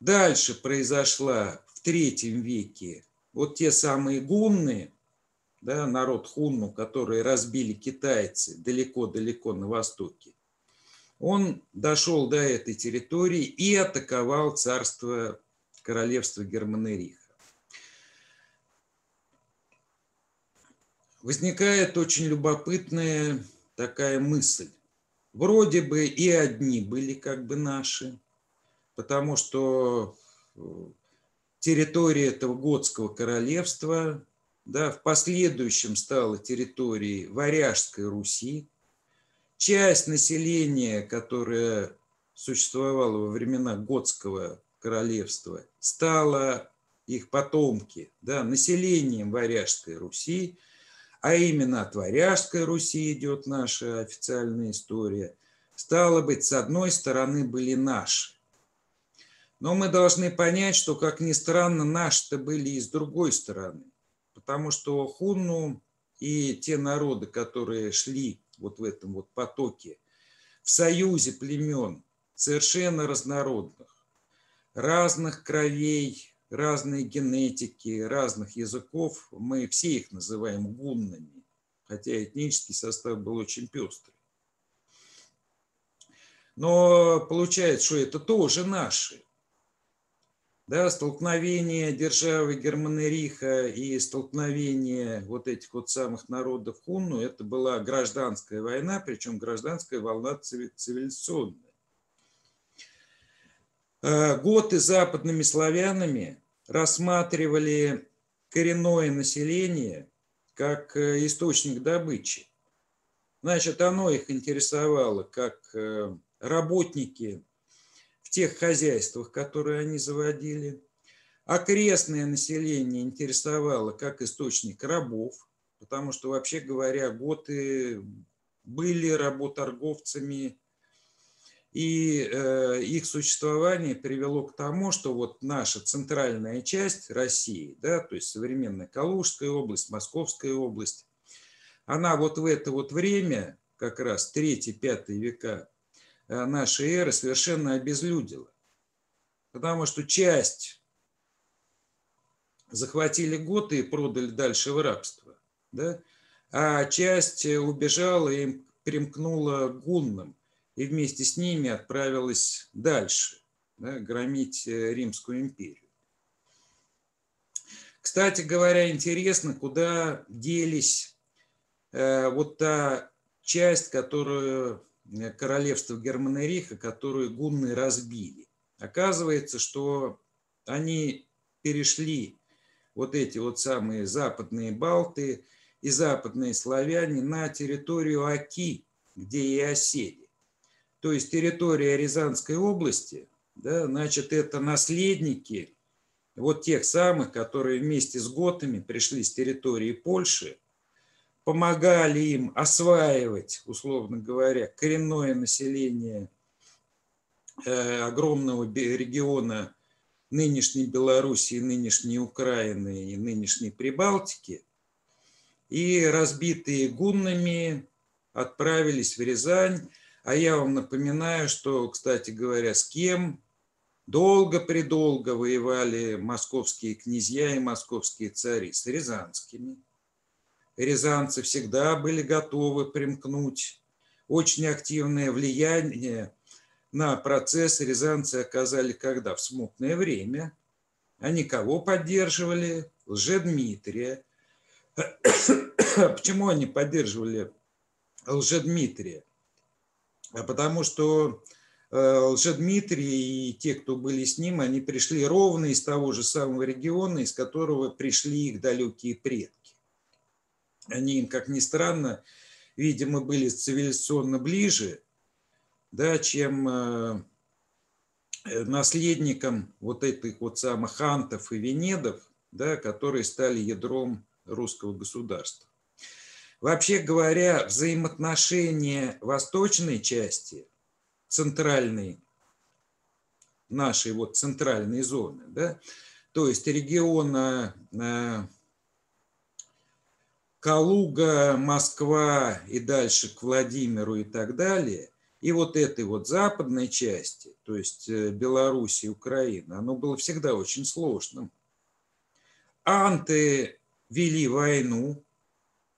Speaker 2: дальше произошла в третьем веке вот те самые гунны, да, народ хунну, которые разбили китайцы далеко-далеко на востоке. Он дошел до этой территории и атаковал царство королевства Германариха. Возникает очень любопытная такая мысль. Вроде бы и одни были как бы наши, потому что э, территория этого готского королевства да, в последующем стала территорией Варяжской Руси. Часть населения, которая существовала во времена Готского королевства, стала их потомки, да, населением Варяжской Руси, а именно от Варяжской Руси идет наша официальная история. Стало быть, с одной стороны были наши. Но мы должны понять, что, как ни странно, наши-то были и с другой стороны потому что хунну и те народы, которые шли вот в этом вот потоке, в союзе племен, совершенно разнородных, разных кровей, разной генетики, разных языков, мы все их называем гуннами, хотя этнический состав был очень пестрый. Но получается, что это тоже наши да, столкновение державы Германериха и столкновение вот этих вот самых народов Хунну, это была гражданская война, причем гражданская волна цивилизационная. Э, готы западными славянами рассматривали коренное население как э, источник добычи. Значит, оно их интересовало как э, работники тех хозяйствах, которые они заводили. Окрестное население интересовало как источник рабов, потому что, вообще говоря, готы были работорговцами, и э, их существование привело к тому, что вот наша центральная часть России, да, то есть современная Калужская область, Московская область, она вот в это вот время, как раз 3-5 века, нашей эры совершенно обезлюдила. Потому что часть захватили готы и продали дальше в рабство. Да? А часть убежала и примкнула к гуннам. И вместе с ними отправилась дальше да, громить э, Римскую империю. Кстати говоря, интересно, куда делись э, вот та часть, которую Э, королевства Германериха, которую гунны разбили. Оказывается, что они перешли вот эти вот самые западные балты и западные славяне на территорию Аки, где и осели. То есть территория Рязанской области, да, значит, это наследники вот тех самых, которые вместе с готами пришли с территории Польши помогали им осваивать, условно говоря, коренное население э, огромного региона нынешней Белоруссии, нынешней Украины и нынешней Прибалтики, и разбитые гуннами отправились в Рязань. А я вам напоминаю, что, кстати говоря, с кем долго-предолго воевали московские князья и московские цари? С рязанскими рязанцы всегда были готовы примкнуть. Очень активное влияние на процесс рязанцы оказали когда? В смутное время. Они кого поддерживали? Лжедмитрия. Почему они поддерживали Лжедмитрия? А потому что э, Лжедмитрий и те, кто были с ним, они пришли ровно из того же самого региона, из которого пришли их далекие предки они им, как ни странно, видимо, были цивилизационно ближе, да, чем э, наследникам вот этих вот самых антов и венедов, да, которые стали ядром русского государства. Вообще говоря, взаимоотношения восточной части, центральной, нашей вот центральной зоны, да, то есть региона э, Калуга, Москва и дальше к Владимиру и так далее, и вот этой вот западной части, то есть э, Беларуси и Украины, оно было всегда очень сложным. Анты вели войну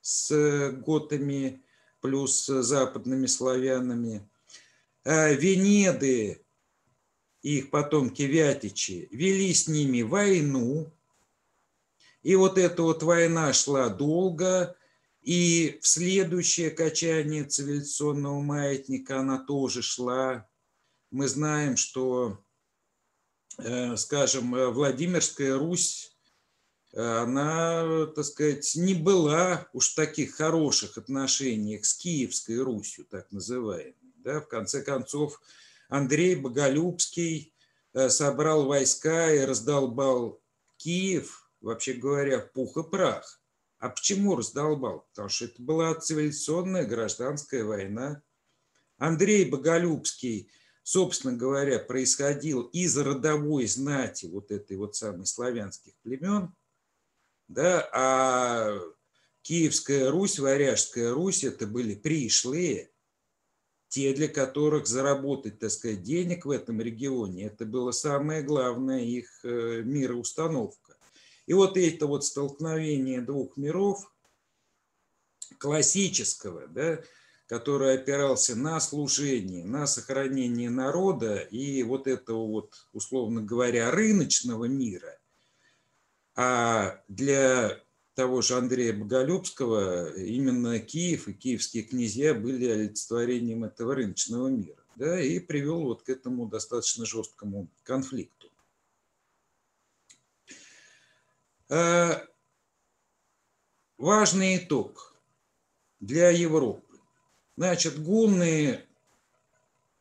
Speaker 2: с готами плюс западными славянами. Венеды, их потомки Вятичи, вели с ними войну. И вот эта вот война шла долго, и в следующее качание цивилизационного маятника она тоже шла. Мы знаем, что, э, скажем, Владимирская Русь, она, так сказать, не была уж в таких хороших отношениях с Киевской Русью, так называемой. Да, в конце концов, Андрей Боголюбский э, собрал войска и раздолбал Киев, вообще говоря, пух и прах. А почему раздолбал? Потому что это была цивилизационная гражданская война. Андрей Боголюбский, собственно говоря, происходил из родовой знати вот этой вот самой славянских племен, да, а Киевская Русь, Варяжская Русь – это были пришлые – те, для которых заработать, так сказать, денег в этом регионе, это было самое главное их э, мироустановка. И вот это вот столкновение двух миров, классического, да, который опирался на служение, на сохранение народа и вот этого вот, условно говоря, рыночного мира. А для того же Андрея Боголюбского, именно Киев и киевские князья были олицетворением этого рыночного мира. Да, и привел вот к этому достаточно жесткому конфликту. А, важный итог для Европы. Значит, гунны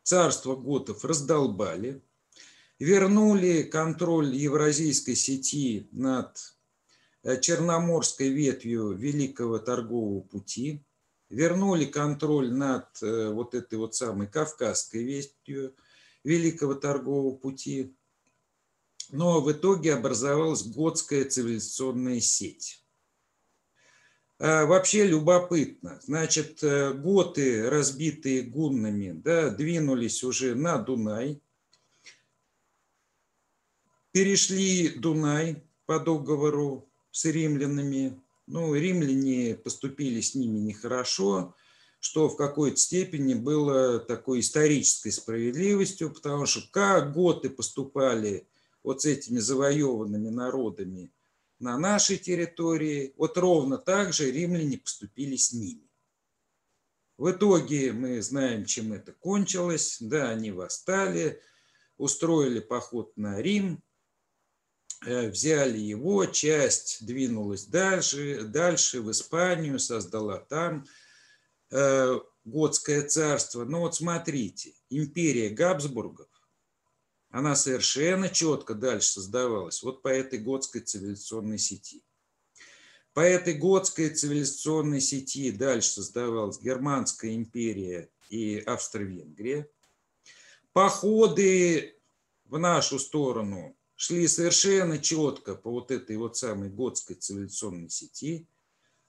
Speaker 2: царство готов раздолбали, вернули контроль евразийской сети над Э, черноморской ветвью Великого торгового пути, вернули контроль над э, вот этой вот самой Кавказской ветвью Великого торгового пути, но в итоге образовалась готская цивилизационная сеть. А вообще любопытно. Значит, э, готы, разбитые гуннами, да, двинулись уже на Дунай, перешли Дунай по договору с римлянами. Ну, римляне поступили с ними нехорошо, что в какой-то степени было такой исторической справедливостью, потому что как готы поступали вот с этими завоеванными народами на нашей территории, вот ровно так же римляне поступили с ними. В итоге мы знаем, чем это кончилось. Да, они восстали, устроили поход на Рим, Э, взяли его, часть двинулась дальше, дальше в Испанию, создала там э, Готское царство. Но вот смотрите, империя Габсбургов, она совершенно четко дальше создавалась вот по этой готской цивилизационной сети. По этой готской цивилизационной сети дальше создавалась Германская империя и Австро-Венгрия. Походы в нашу сторону шли совершенно четко по вот этой вот самой готской цивилизационной сети,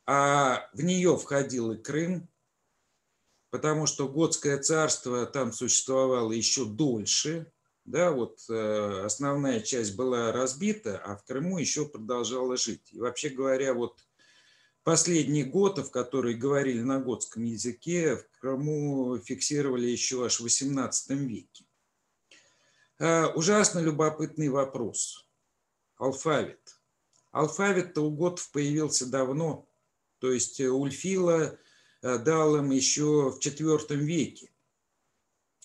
Speaker 2: а в нее входил и Крым, потому что готское царство там существовало еще дольше, да, вот э, основная часть была разбита, а в Крыму еще продолжала жить. И вообще говоря, вот последние готов, которые говорили на готском языке, в Крыму фиксировали еще аж в XVIII веке. Э, ужасно любопытный вопрос. Алфавит. Алфавит-то у готов появился давно. То есть э, Ульфила э, дал им еще в IV веке.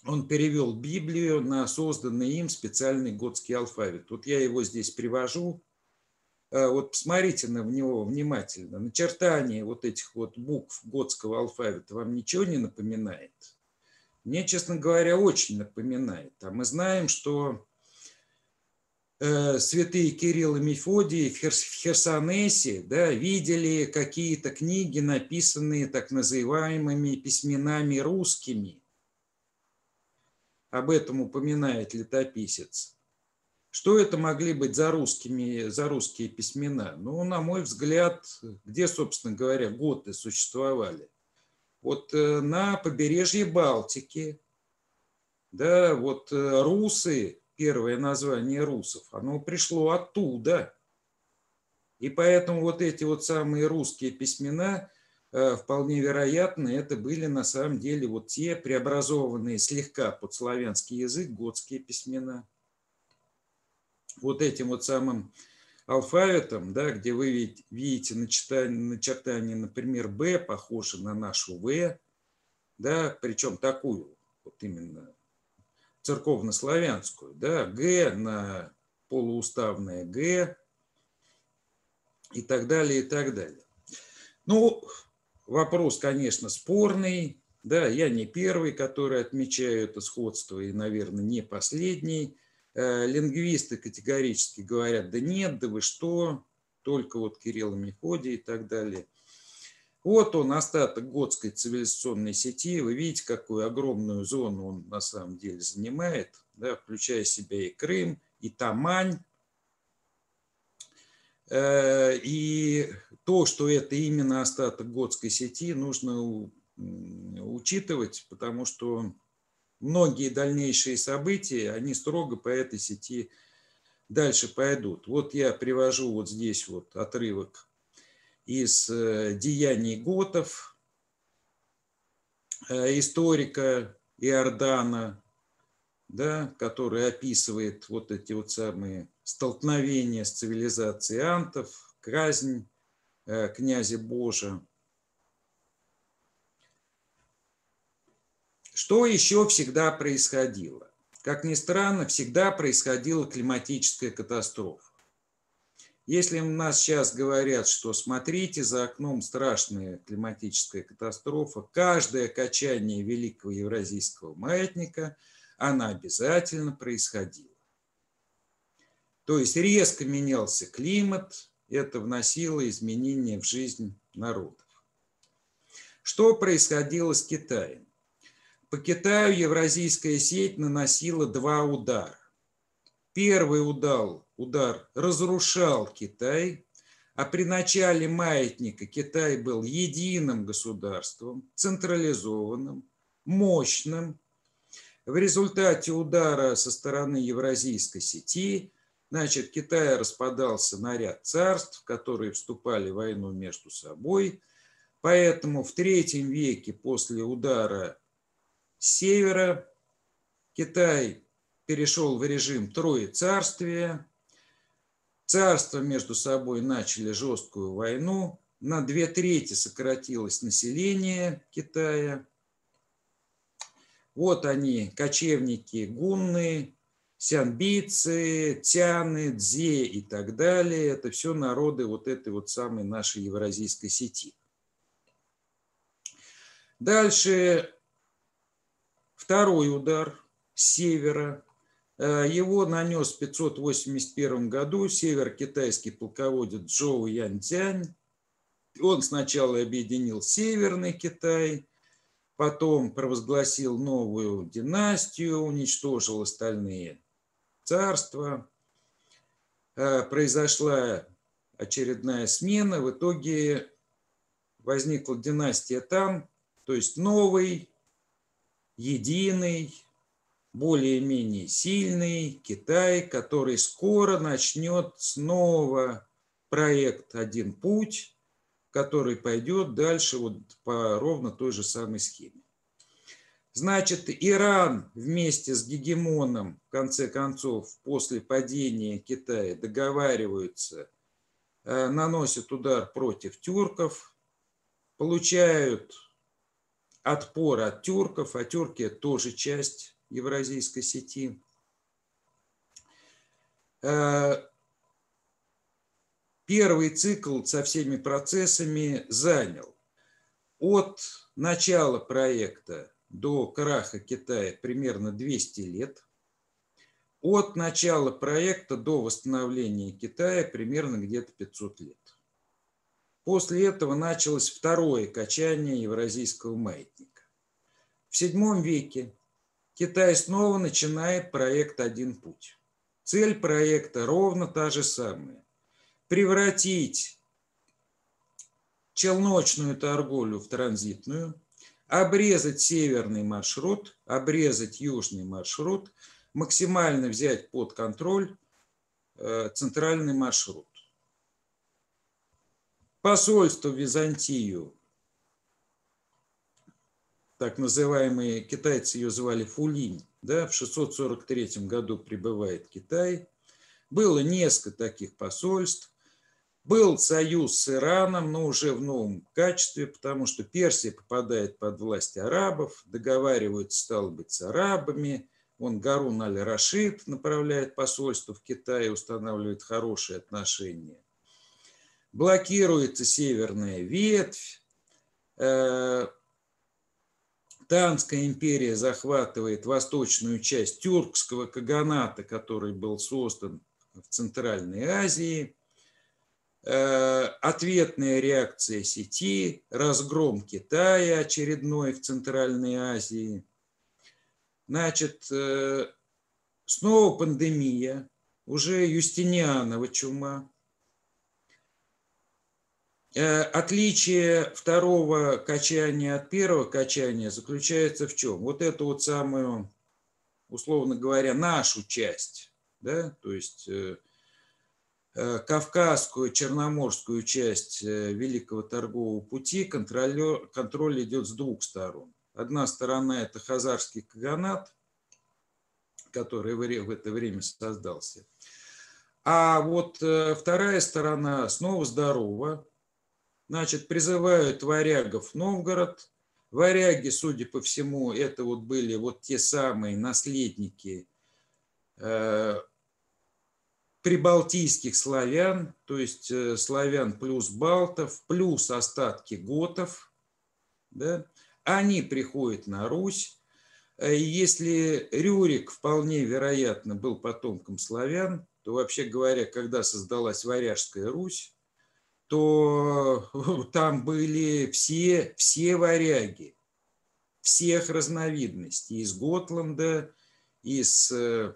Speaker 2: Он перевел Библию на созданный им специальный готский алфавит. Вот я его здесь привожу. Вот посмотрите на него внимательно. Начертание вот этих вот букв готского алфавита вам ничего не напоминает? мне, честно говоря, очень напоминает. А мы знаем, что э, святые Кирилл и Мефодий в, Херсонесе да, видели какие-то книги, написанные так называемыми письменами русскими. Об этом упоминает летописец. Что это могли быть за, русскими, за русские письмена? Ну, на мой взгляд, где, собственно говоря, готы существовали – вот э, на побережье Балтики, да, вот э, русы, первое название русов, оно пришло оттуда. И поэтому вот эти вот самые русские письмена вполне вероятно, это были на самом деле вот те преобразованные слегка под славянский язык готские письмена. Вот этим вот самым алфавитом, да, где вы видите начертание, начертание, например, «Б», похоже на нашу «В», да, причем такую, вот именно церковнославянскую, да, «Г» на полууставное «Г», и так далее, и так далее. Ну, вопрос, конечно, спорный. Да, я не первый, который отмечаю это сходство, и, наверное, не последний. Э, лингвисты категорически говорят, да нет, да вы что, только вот Кирилл Мефодий и так далее. Вот он, остаток готской цивилизационной сети. Вы видите, какую огромную зону он на самом деле занимает, да, включая себя и Крым, и Тамань, и то, что это именно остаток готской сети, нужно учитывать, потому что многие дальнейшие события, они строго по этой сети дальше пойдут. Вот я привожу вот здесь вот отрывок из э, «Деяний готов», э, историка Иордана, да, который описывает вот эти вот самые столкновения с цивилизацией антов, казнь э, князя Божа. Что еще всегда происходило? Как ни странно, всегда происходила климатическая катастрофа. Если у нас сейчас говорят, что смотрите, за окном страшная климатическая катастрофа, каждое качание великого евразийского маятника – она обязательно происходила. То есть резко менялся климат, это вносило изменения в жизнь народов. Что происходило с Китаем? По Китаю евразийская сеть наносила два удара. Первый удар, удар разрушал Китай, а при начале маятника Китай был единым государством, централизованным, мощным, в результате удара со стороны евразийской сети, значит, Китай распадался на ряд царств, которые вступали в войну между собой. Поэтому в третьем веке после удара севера Китай перешел в режим Троецарствия. Царства между собой начали жесткую войну. На две трети сократилось население Китая. Вот они, кочевники гунны, сянбийцы, тяны, дзе и так далее. Это все народы вот этой вот самой нашей евразийской сети. Дальше второй удар с севера. Э, его нанес в 581 году север-китайский полководец Джоу Янцзянь. Он сначала объединил Северный Китай, потом провозгласил новую династию, уничтожил остальные царства. Э, произошла очередная смена, в итоге возникла династия там, то есть новый, единый, более-менее сильный Китай, который скоро начнет снова проект «Один путь», который пойдет дальше вот по ровно той же самой схеме. Значит, Иран вместе с гегемоном, в конце концов, после падения Китая договариваются, э, наносят удар против тюрков, получают отпор от тюрков, а тюрки – тоже часть евразийской сети. Э, первый цикл со всеми процессами занял от начала проекта до краха Китая примерно 200 лет. От начала проекта до восстановления Китая примерно где-то 500 лет. После этого началось второе качание евразийского маятника. В VII веке Китай снова начинает проект «Один путь». Цель проекта ровно та же самая превратить челночную торговлю в транзитную, обрезать северный маршрут, обрезать южный маршрут, максимально взять под контроль э, центральный маршрут. Посольство в Византию так называемые, китайцы ее звали Фулинь, да, в 643 году прибывает Китай. Было несколько таких посольств. Был союз с Ираном, но уже в новом качестве, потому что Персия попадает под власть арабов, договариваются, стало быть, с арабами. Он Гарун аль-Рашид направляет посольство в Китай, устанавливает хорошие отношения. Блокируется северная ветвь. Э, Танская империя захватывает восточную часть тюркского каганата, который был создан в Центральной Азии. Э, ответная реакция сети, разгром Китая очередной в Центральной Азии. Значит, э, снова пандемия, уже Юстинианова чума. Э, отличие второго качания от первого качания заключается в чем? Вот эту вот самую, условно говоря, нашу часть, да, то есть Кавказскую, Черноморскую часть Великого торгового пути контроль, контроль идет с двух сторон. Одна сторона – это Хазарский Каганат, который в это время создался. А вот вторая сторона снова здорова, Значит, призывают варягов Новгород. Варяги, судя по всему, это вот были вот те самые наследники э, прибалтийских славян, то есть э, славян плюс балтов, плюс остатки готов. Да? Они приходят на Русь. Э, если Рюрик вполне вероятно был потомком славян, то вообще говоря, когда создалась Варяжская Русь, то там были все, все варяги, всех разновидностей, из Готланда, из э,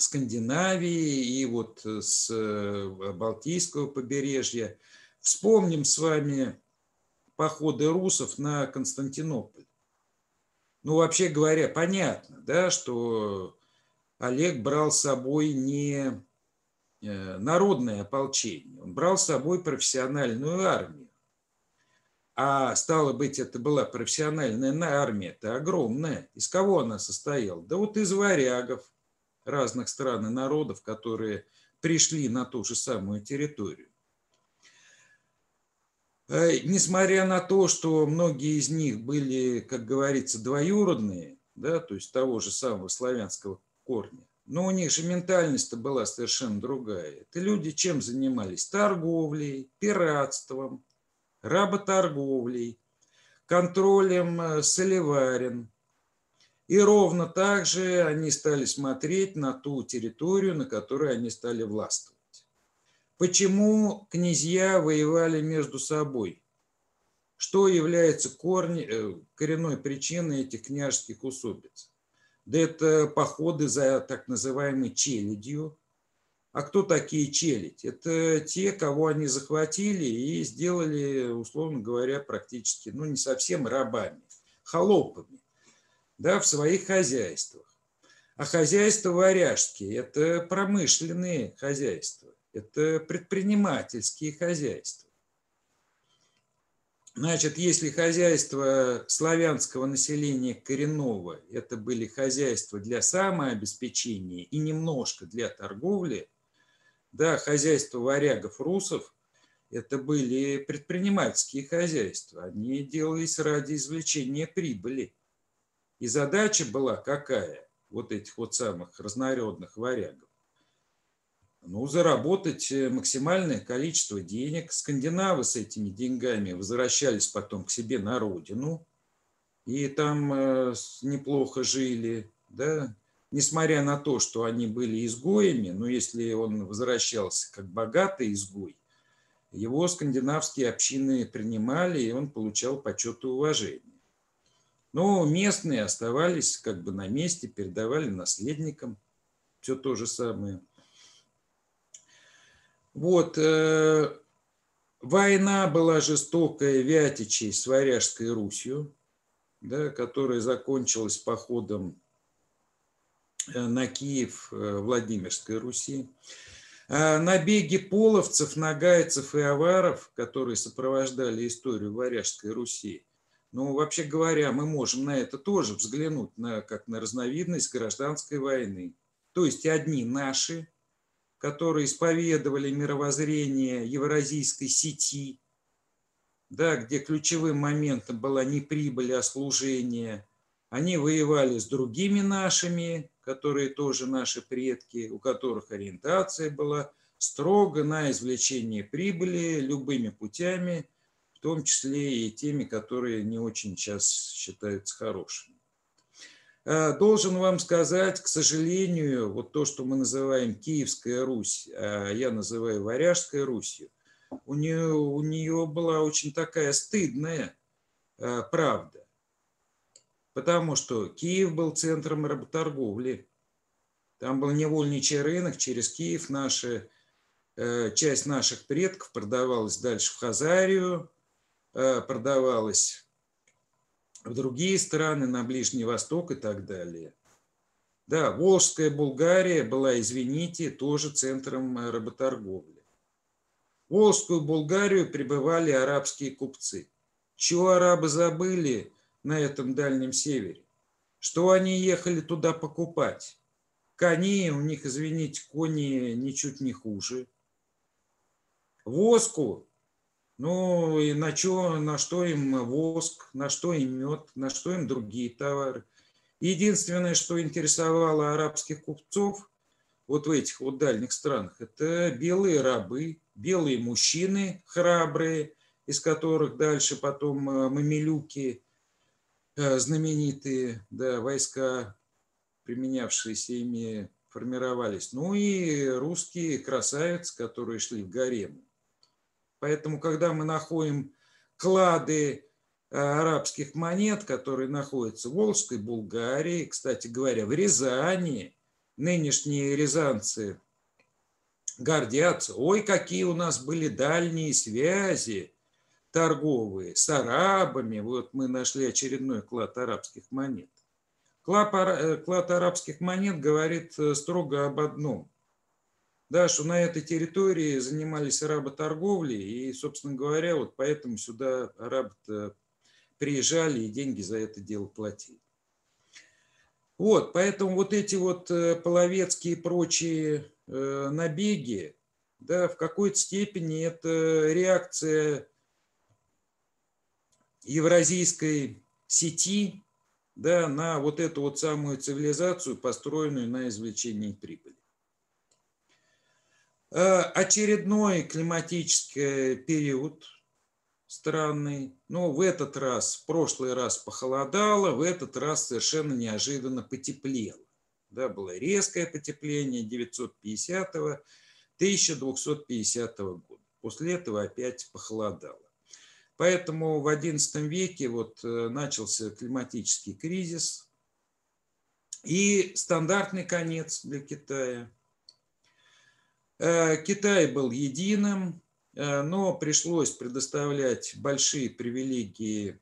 Speaker 2: Скандинавии и вот с э, Балтийского побережья. Вспомним с вами походы русов на Константинополь. Ну, вообще говоря, понятно, да, что Олег брал с собой не Э, народное ополчение, он брал с собой профессиональную армию. А стало быть, это была профессиональная армия, это огромная. Из кого она состояла? Да вот из варягов разных стран и народов, которые пришли на ту же самую территорию. Э, несмотря на то, что многие из них были, как говорится, двоюродные, да, то есть того же самого славянского корня, но у них же ментальность-то была совершенно другая. Это люди чем занимались? Торговлей, пиратством, работорговлей, контролем э, соливарен. И ровно так же они стали смотреть на ту территорию, на которой они стали властвовать. Почему князья воевали между собой? Что является корни, э, коренной причиной этих княжеских усобиц? Да это походы за так называемой челядью. А кто такие челядь? Это те, кого они захватили и сделали, условно говоря, практически, ну не совсем рабами, холопами, да, в своих хозяйствах. А хозяйства варяжские – это промышленные хозяйства, это предпринимательские хозяйства. Значит, если хозяйство славянского населения коренного – это были хозяйства для самообеспечения и немножко для торговли, да, хозяйство варягов, русов – это были предпринимательские хозяйства. Они делались ради извлечения прибыли. И задача была какая? Вот этих вот самых разнородных варягов ну, заработать э, максимальное количество денег. Скандинавы с этими деньгами возвращались потом к себе на родину, и там э, неплохо жили, да, несмотря на то, что они были изгоями, но если он возвращался как богатый изгой, его скандинавские общины принимали, и он получал почет и уважение. Но местные оставались как бы на месте, передавали наследникам все то же самое. Вот, э, война была жестокая Вятичей с Варяжской Русью, да, которая закончилась походом э, на Киев э, Владимирской Руси. А набеги половцев, нагайцев и аваров, которые сопровождали историю Варяжской Руси, Ну, вообще говоря, мы можем на это тоже взглянуть, на, как на разновидность гражданской войны. То есть одни наши, которые исповедовали мировоззрение евразийской сети, да, где ключевым моментом была не прибыль, а служение. Они воевали с другими нашими, которые тоже наши предки, у которых ориентация была строго на извлечение прибыли любыми путями, в том числе и теми, которые не очень сейчас считаются хорошими. А, должен вам сказать, к сожалению, вот то, что мы называем Киевская Русь, а я называю Варяжской Русью, у нее, у нее была очень такая стыдная а, правда. Потому что Киев был центром работорговли. Там был невольничий рынок, через Киев наши, э, часть наших предков продавалась дальше в Хазарию, э, продавалась в другие страны, на Ближний Восток и так далее. Да, Волжская Булгария была, извините, тоже центром э, работорговли. В Волжскую Булгарию прибывали арабские купцы. Чего арабы забыли на этом дальнем севере? Что они ехали туда покупать? Кони, у них, извините, кони ничуть не хуже. Воску, ну и на, чё, на что им воск, на что им мед, на что им другие товары. Единственное, что интересовало арабских купцов вот в этих вот дальних странах, это белые рабы, белые мужчины храбрые, из которых дальше потом э, мамилюки, э, знаменитые да, войска, применявшиеся ими, формировались. Ну и русские красавицы, которые шли в гарем. Поэтому, когда мы находим клады э, арабских монет, которые находятся в Волжской Булгарии, кстати говоря, в Рязани, нынешние рязанцы гордятся. Ой, какие у нас были дальние связи торговые с арабами. Вот мы нашли очередной клад арабских монет. Клад, э, клад арабских монет говорит э, строго об одном. Да, что на этой территории занимались работорговлей, и, собственно говоря, вот поэтому сюда арабы приезжали и деньги за это дело платили. Вот, поэтому вот эти вот э, половецкие и прочие Э, набеги, да, в какой-то степени это реакция евразийской сети да, на вот эту вот самую цивилизацию, построенную на извлечении прибыли. Э, очередной климатический период странный. Но в этот раз, в прошлый раз похолодало, в этот раз совершенно неожиданно потеплело да, было резкое потепление 950-го, 1250 года. После этого опять похолодало. Поэтому в XI веке вот э, начался климатический кризис и стандартный конец для Китая. Э, Китай был единым, э, но пришлось предоставлять большие привилегии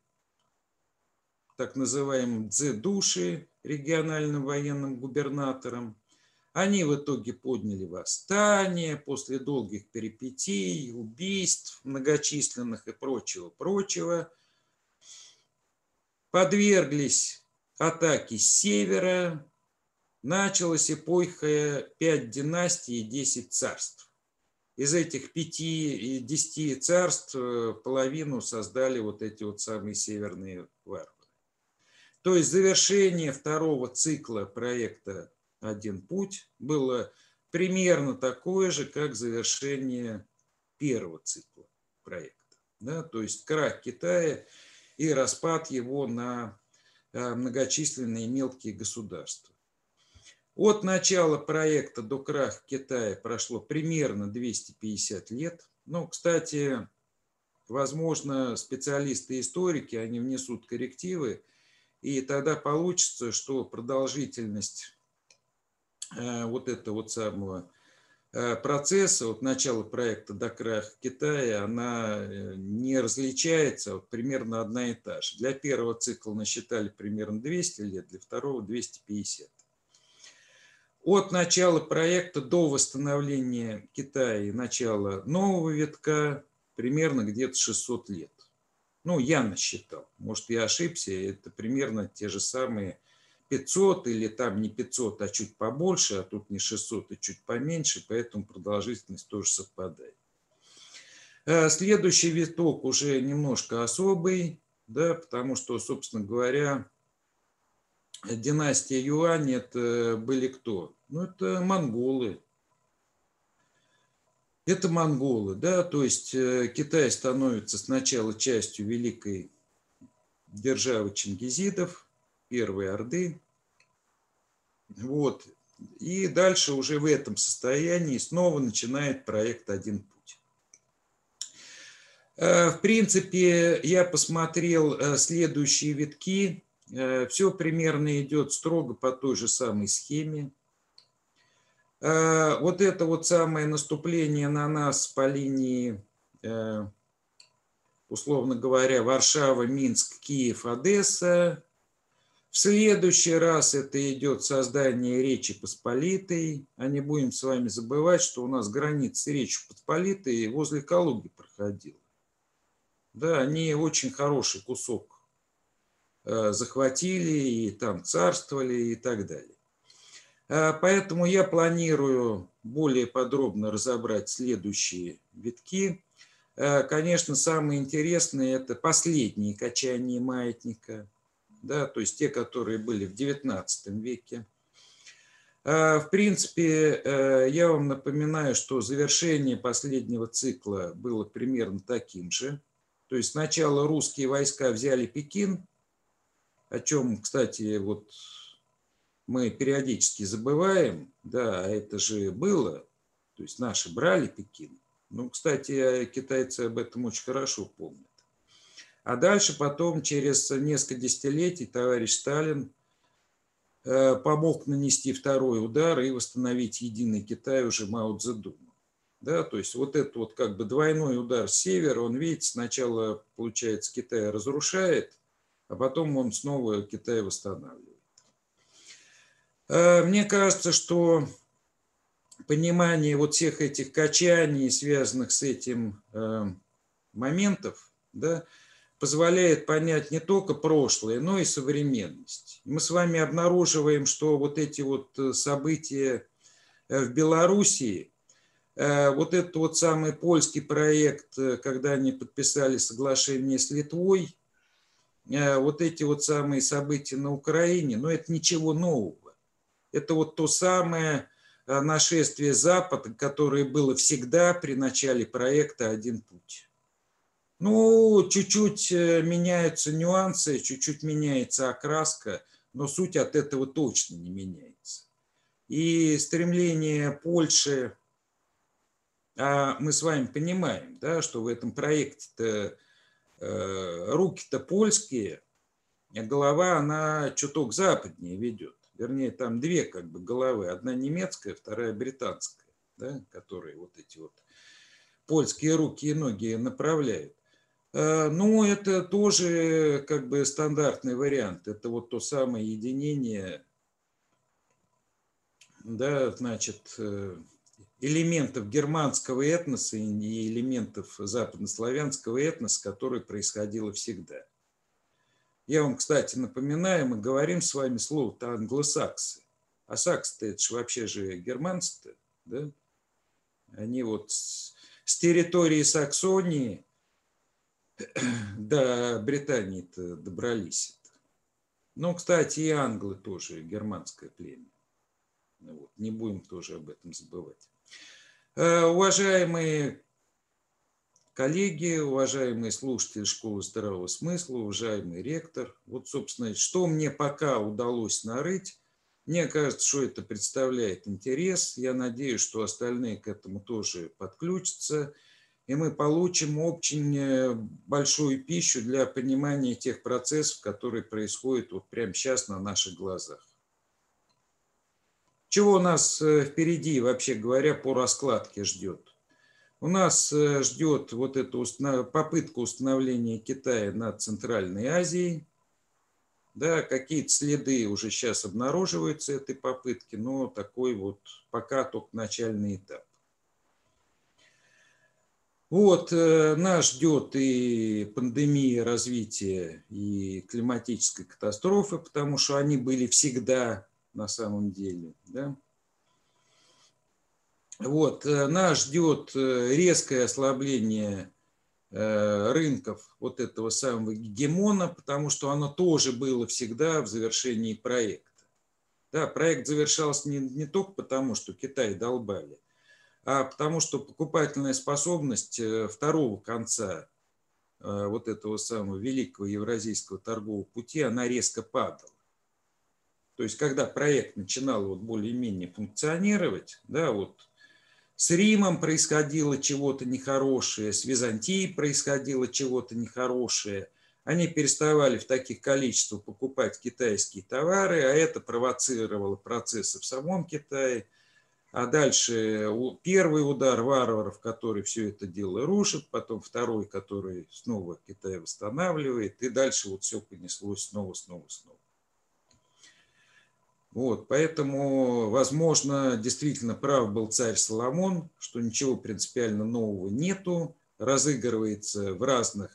Speaker 2: так называемым дзе-души, региональным военным губернатором. Они в итоге подняли восстание после долгих перипетий, убийств многочисленных и прочего-прочего. Подверглись атаке с севера. Началась эпоха пять династий и десять царств. Из этих пяти и десяти царств э, половину создали вот эти вот самые северные варвары. То есть завершение второго цикла проекта «Один путь» было примерно такое же, как завершение первого цикла проекта. Да? То есть крах Китая и распад его на а, многочисленные мелкие государства. От начала проекта до краха Китая прошло примерно 250 лет. Ну, кстати, возможно, специалисты-историки, они внесут коррективы – и тогда получится, что продолжительность э, вот этого вот самого э, процесса от начала проекта до краха Китая, она э, не различается, вот примерно одна и та же. Для первого цикла насчитали примерно 200 лет, для второго 250. От начала проекта до восстановления Китая начала нового витка примерно где-то 600 лет. Ну, я насчитал. Может, я ошибся. Это примерно те же самые 500 или там не 500, а чуть побольше, а тут не 600, а чуть поменьше, поэтому продолжительность тоже совпадает. Э, следующий виток уже немножко особый, да, потому что, собственно говоря, династия Юань это были кто? Ну, это монголы. Это монголы, да, то есть э, Китай становится сначала частью великой державы чингизидов, Первой Орды. Вот. И дальше уже в этом состоянии снова начинает проект «Один путь». Э, в принципе, я посмотрел э, следующие витки. Все примерно идет строго по той же самой схеме. Вот это вот самое наступление на нас по линии, условно говоря, Варшава, Минск, Киев, Одесса, в следующий раз это идет создание Речи Посполитой. А не будем с вами забывать, что у нас граница Речи Посполитой возле Калуги проходила. Да, они очень хороший кусок э, захватили и там царствовали и так далее. Э, поэтому я планирую более подробно разобрать следующие витки. Э, конечно, самое интересное – это последние качания маятника – да, то есть те, которые были в XIX веке. А, в принципе, э, я вам напоминаю, что завершение последнего цикла было примерно таким же. То есть сначала русские войска взяли Пекин, о чем, кстати, вот мы периодически забываем, да, а это же было, то есть наши брали Пекин. Ну, кстати, китайцы об этом очень хорошо помнят. А дальше потом, через несколько десятилетий, товарищ Сталин э, помог нанести второй удар и восстановить единый Китай уже Мао Цзэдуну. Да, то есть вот этот вот как бы двойной удар с севера, он, видите, сначала, получается, Китай разрушает, а потом он снова Китай восстанавливает. Э, мне кажется, что понимание вот всех этих качаний, связанных с этим э, моментов, да, позволяет понять не только прошлое, но и современность. Мы с вами обнаруживаем, что вот эти вот э, события в Белоруссии, вот этот вот самый польский проект, когда они подписали соглашение с Литвой, вот эти вот самые события на Украине, но это ничего нового. Это вот то самое нашествие Запада, которое было всегда при начале проекта «Один путь». Ну, чуть-чуть э, меняются нюансы, чуть-чуть меняется окраска, но суть от этого точно не меняется. И стремление Польши, а мы с вами понимаем, да, что в этом проекте-то э, руки-то польские, а голова, она чуток западнее ведет. Вернее, там две как бы головы. Одна немецкая, вторая британская, да, которые вот эти вот польские руки и ноги направляют. Э, ну, это тоже как бы стандартный вариант. Это вот то самое единение, да, значит, э, элементов германского этноса и элементов западнославянского этноса, которое происходило всегда. Я вам, кстати, напоминаю, мы говорим с вами слово-то англосаксы. А саксы-то это же вообще же германцы-то, да? Они вот с, территории Саксонии до Британии-то добрались. -то. Ну, кстати, и англы тоже германское племя. Ну вот, не будем тоже об этом забывать. Э, уважаемые коллеги, уважаемые слушатели школы здравого смысла, уважаемый ректор, вот, собственно, что мне пока удалось нарыть, мне кажется, что это представляет интерес. Я надеюсь, что остальные к этому тоже подключатся – и мы получим очень э, большую пищу для понимания тех процессов, которые происходят вот прямо сейчас на наших глазах. Чего у нас э, впереди, вообще говоря, по раскладке ждет? У нас э, ждет вот эта попытка установления Китая над Центральной Азией. Да, какие-то следы уже сейчас обнаруживаются этой попытки, но такой вот пока только начальный этап. Вот, э, нас ждет и пандемия развития, и климатической катастрофы, потому что они были всегда на самом деле. Да? Вот, э, нас ждет э, резкое ослабление рынков вот этого самого гегемона, потому что оно тоже было всегда в завершении проекта. Да, проект завершался не, не только потому, что Китай долбали, а потому что покупательная способность э, второго конца э, вот этого самого великого евразийского торгового пути, она резко падала. То есть, когда проект начинал вот более-менее функционировать, да, вот с Римом происходило чего-то нехорошее, с Византией происходило чего-то нехорошее, они переставали в таких количествах покупать китайские товары, а это провоцировало процессы в самом Китае – а дальше первый удар варваров, который все это дело рушит, потом второй, который снова Китай восстанавливает, и дальше вот все понеслось снова, снова, снова. Вот, поэтому, возможно, действительно прав был царь Соломон, что ничего принципиально нового нету, разыгрывается в разных,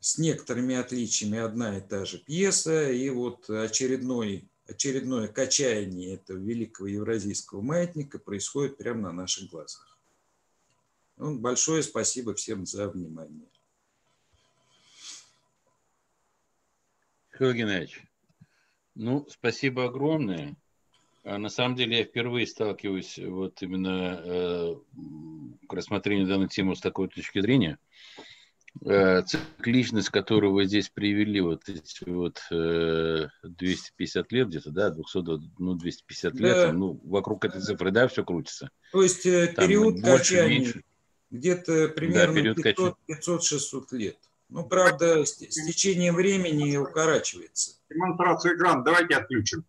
Speaker 2: с некоторыми отличиями одна и та же пьеса, и вот очередной очередное качание этого великого евразийского маятника происходит прямо на наших глазах. Ну, большое спасибо всем за внимание.
Speaker 1: Михаил Геннадьевич, ну, спасибо огромное. А на самом деле я впервые сталкиваюсь вот именно э, к рассмотрению данной темы с такой точки зрения. Э, цикличность, которую вы здесь привели, вот эти вот э, 250 лет где-то, да, 200, ну, 250 да. лет, ну, вокруг этой цифры, да, все крутится.
Speaker 2: То есть э, Там период качания где-то примерно да, 500-600 лет. Ну, правда, с, с течением времени укорачивается.
Speaker 3: Демонстрацию экрана давайте отключим.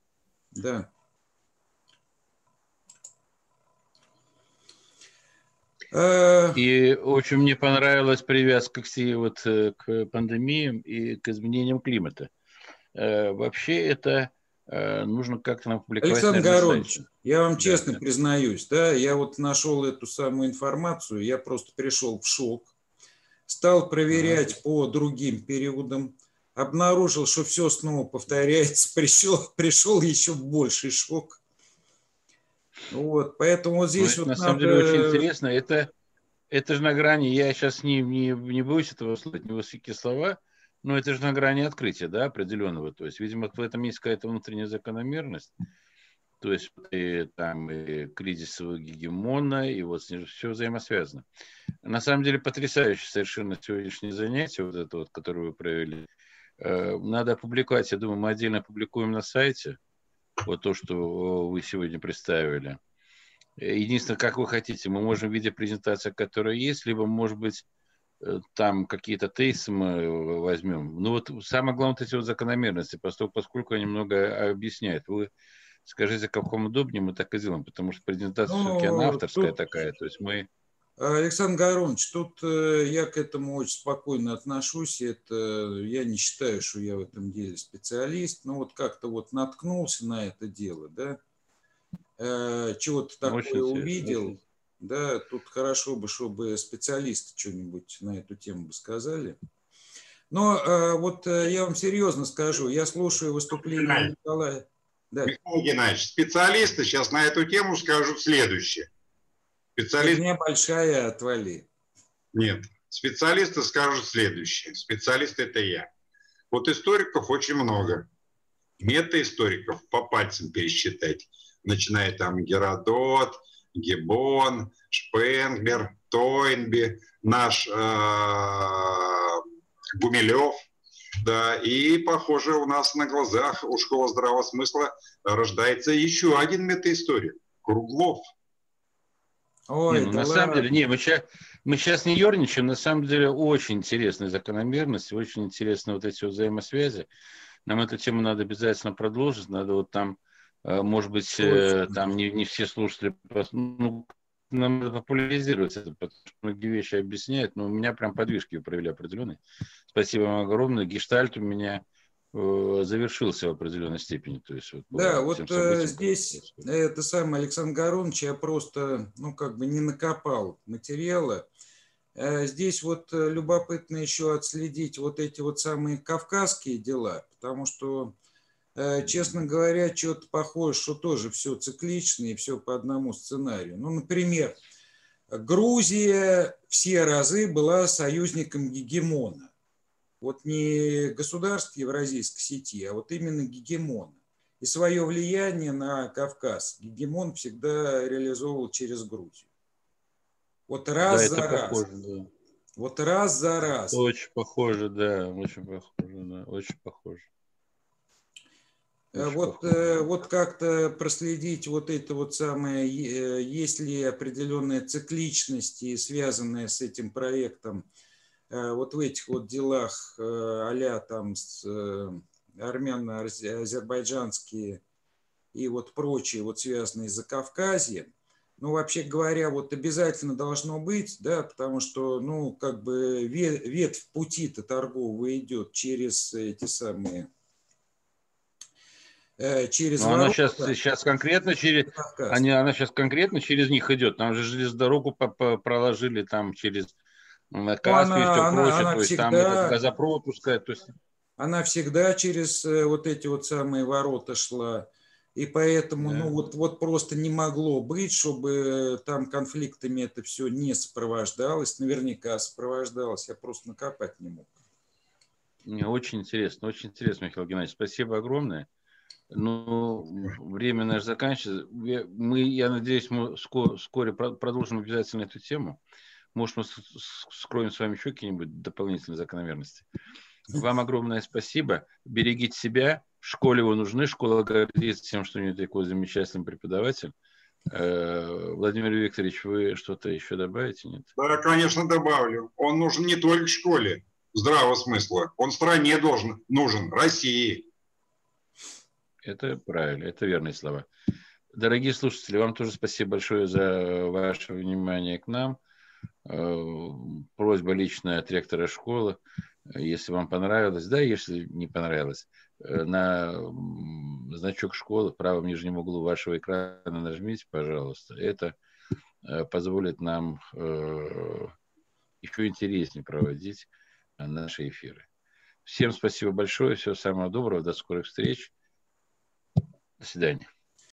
Speaker 2: Да.
Speaker 1: Э, и очень мне понравилась привязка к, вот, э, к пандемиям и к изменениям климата. Э, вообще это нужно как-то нам публиковать.
Speaker 2: Александр Горович, я вам честно да. признаюсь, да, я вот нашел эту самую информацию, я просто пришел в шок, стал проверять по другим периодам, обнаружил, что все снова повторяется, пришел, пришел еще больший шок. Вот, поэтому вот здесь
Speaker 1: ну,
Speaker 2: вот
Speaker 1: на надо... самом деле очень интересно. Это, это же на грани, я сейчас не, не, не боюсь этого слышать, не высокие слова, но это же на грани открытия, да, определенного. То есть, видимо, в этом есть какая-то внутренняя закономерность. То есть и, там и кризис гегемона, и вот все взаимосвязано. На самом деле потрясающее совершенно сегодняшнее занятие, вот это вот, которое вы провели. Э, надо опубликовать, я думаю, мы отдельно опубликуем на сайте вот то, что вы сегодня представили. Единственное, как вы хотите, мы можем в виде презентации, которая есть, либо, может быть, э, там какие-то тейсы мы возьмем. Ну вот самое главное, вот эти вот закономерности, поскольку, поскольку они много объясняют. Вы скажите, каком удобнее, мы так и сделаем, потому что презентация ну, все-таки она авторская тут... такая, то есть мы
Speaker 2: Александр Гаронович, тут э, я к этому очень спокойно отношусь. Это, я не считаю, что я в этом деле специалист. Но вот как-то вот наткнулся на это дело, да, э, чего-то такое очень увидел. Очень. Да, тут хорошо бы, чтобы специалисты что-нибудь на эту тему бы сказали. Но э, вот я вам серьезно скажу, я слушаю выступление Николая.
Speaker 3: Да. Михаил Геннадьевич, специалисты сейчас на эту тему скажут следующее.
Speaker 2: Специалист... Фигня большая, отвали.
Speaker 3: Нет. Специалисты скажут следующее. Специалист – это я. Вот историков очень много. Мета-историков по пальцам пересчитать. Начиная там Геродот, Гебон, Шпенглер, Тойнби, наш э, Гумилев. Да, и, похоже, у нас на глазах у школы здравого смысла рождается еще один метаисторик – Круглов –
Speaker 1: Ой, не, ну, на ладно. самом деле, не, мы сейчас, мы сейчас не ерничаем, на самом деле очень интересная закономерность, очень интересны вот эти вот взаимосвязи. Нам эту тему надо обязательно продолжить, надо вот там, э, может быть, э, там не, не все слушатели, ну, нам надо популяризировать это, потому что многие вещи объясняют, но у меня прям подвижки провели определенные. Спасибо вам огромное. Гештальт у меня э, завершился в определенной степени. То есть,
Speaker 2: вот, да, вот событиям, здесь это самое, Александр Горович, я просто, ну, как бы не накопал материала. Здесь вот любопытно еще отследить вот эти вот самые кавказские дела, потому что, честно говоря, что-то похоже, что тоже все циклично и все по одному сценарию. Ну, например, Грузия все разы была союзником гегемона. Вот не государств Евразийской сети, а вот именно гегемона. И свое влияние на Кавказ гегемон всегда реализовывал через Грузию. Вот раз да, за раз. Похоже, да. Вот раз за раз.
Speaker 1: Очень похоже, да, очень похоже, да, очень похоже.
Speaker 2: Э, вот, э, вот как-то проследить вот это вот самое, э, есть ли определенная цикличность, и связанная с этим проектом, вот в этих вот делах а там армяно-азербайджанские и вот прочие, вот связанные с Закавказьем, ну, вообще говоря, вот обязательно должно быть, да, потому что, ну, как бы ветвь пути-то торгового идет через эти самые
Speaker 1: через Но она сейчас, сейчас конкретно через они, она сейчас конкретно через них идет. Там же железную дорогу проложили там через Каспий и все она, прочее. Она то всегда, есть там газопровод пускает. То есть...
Speaker 2: Она всегда через э, вот эти вот самые ворота шла. И поэтому, да. ну вот, вот просто не могло быть, чтобы там конфликтами это все не сопровождалось. Наверняка сопровождалось. Я просто накопать не мог.
Speaker 1: Мне очень интересно, очень интересно, Михаил Геннадьевич. Спасибо огромное. Ну, время наше заканчивается. Мы, я надеюсь, мы вскоре, вскоре продолжим обязательно эту тему. Может, мы скроем с вами еще какие-нибудь дополнительные закономерности. Вам огромное спасибо. Берегите себя. В школе вы нужны. Школа гордится тем, что у нее такой замечательный преподаватель. Э, Владимир Викторович, вы что-то еще добавите? Нет?
Speaker 3: Да, конечно, добавлю. Он нужен не только школе здравого смысла. Он стране должен, нужен, России.
Speaker 1: Это правильно, это верные слова. Дорогие слушатели, вам тоже спасибо большое за ваше внимание к нам. Э, просьба личная от ректора школы. Если вам понравилось, да, если не понравилось, э, на значок школы в правом нижнем углу вашего экрана нажмите, пожалуйста. Это э, позволит нам еще интереснее проводить наши эфиры. Всем спасибо большое, всего самого доброго, до скорых встреч. До свидания.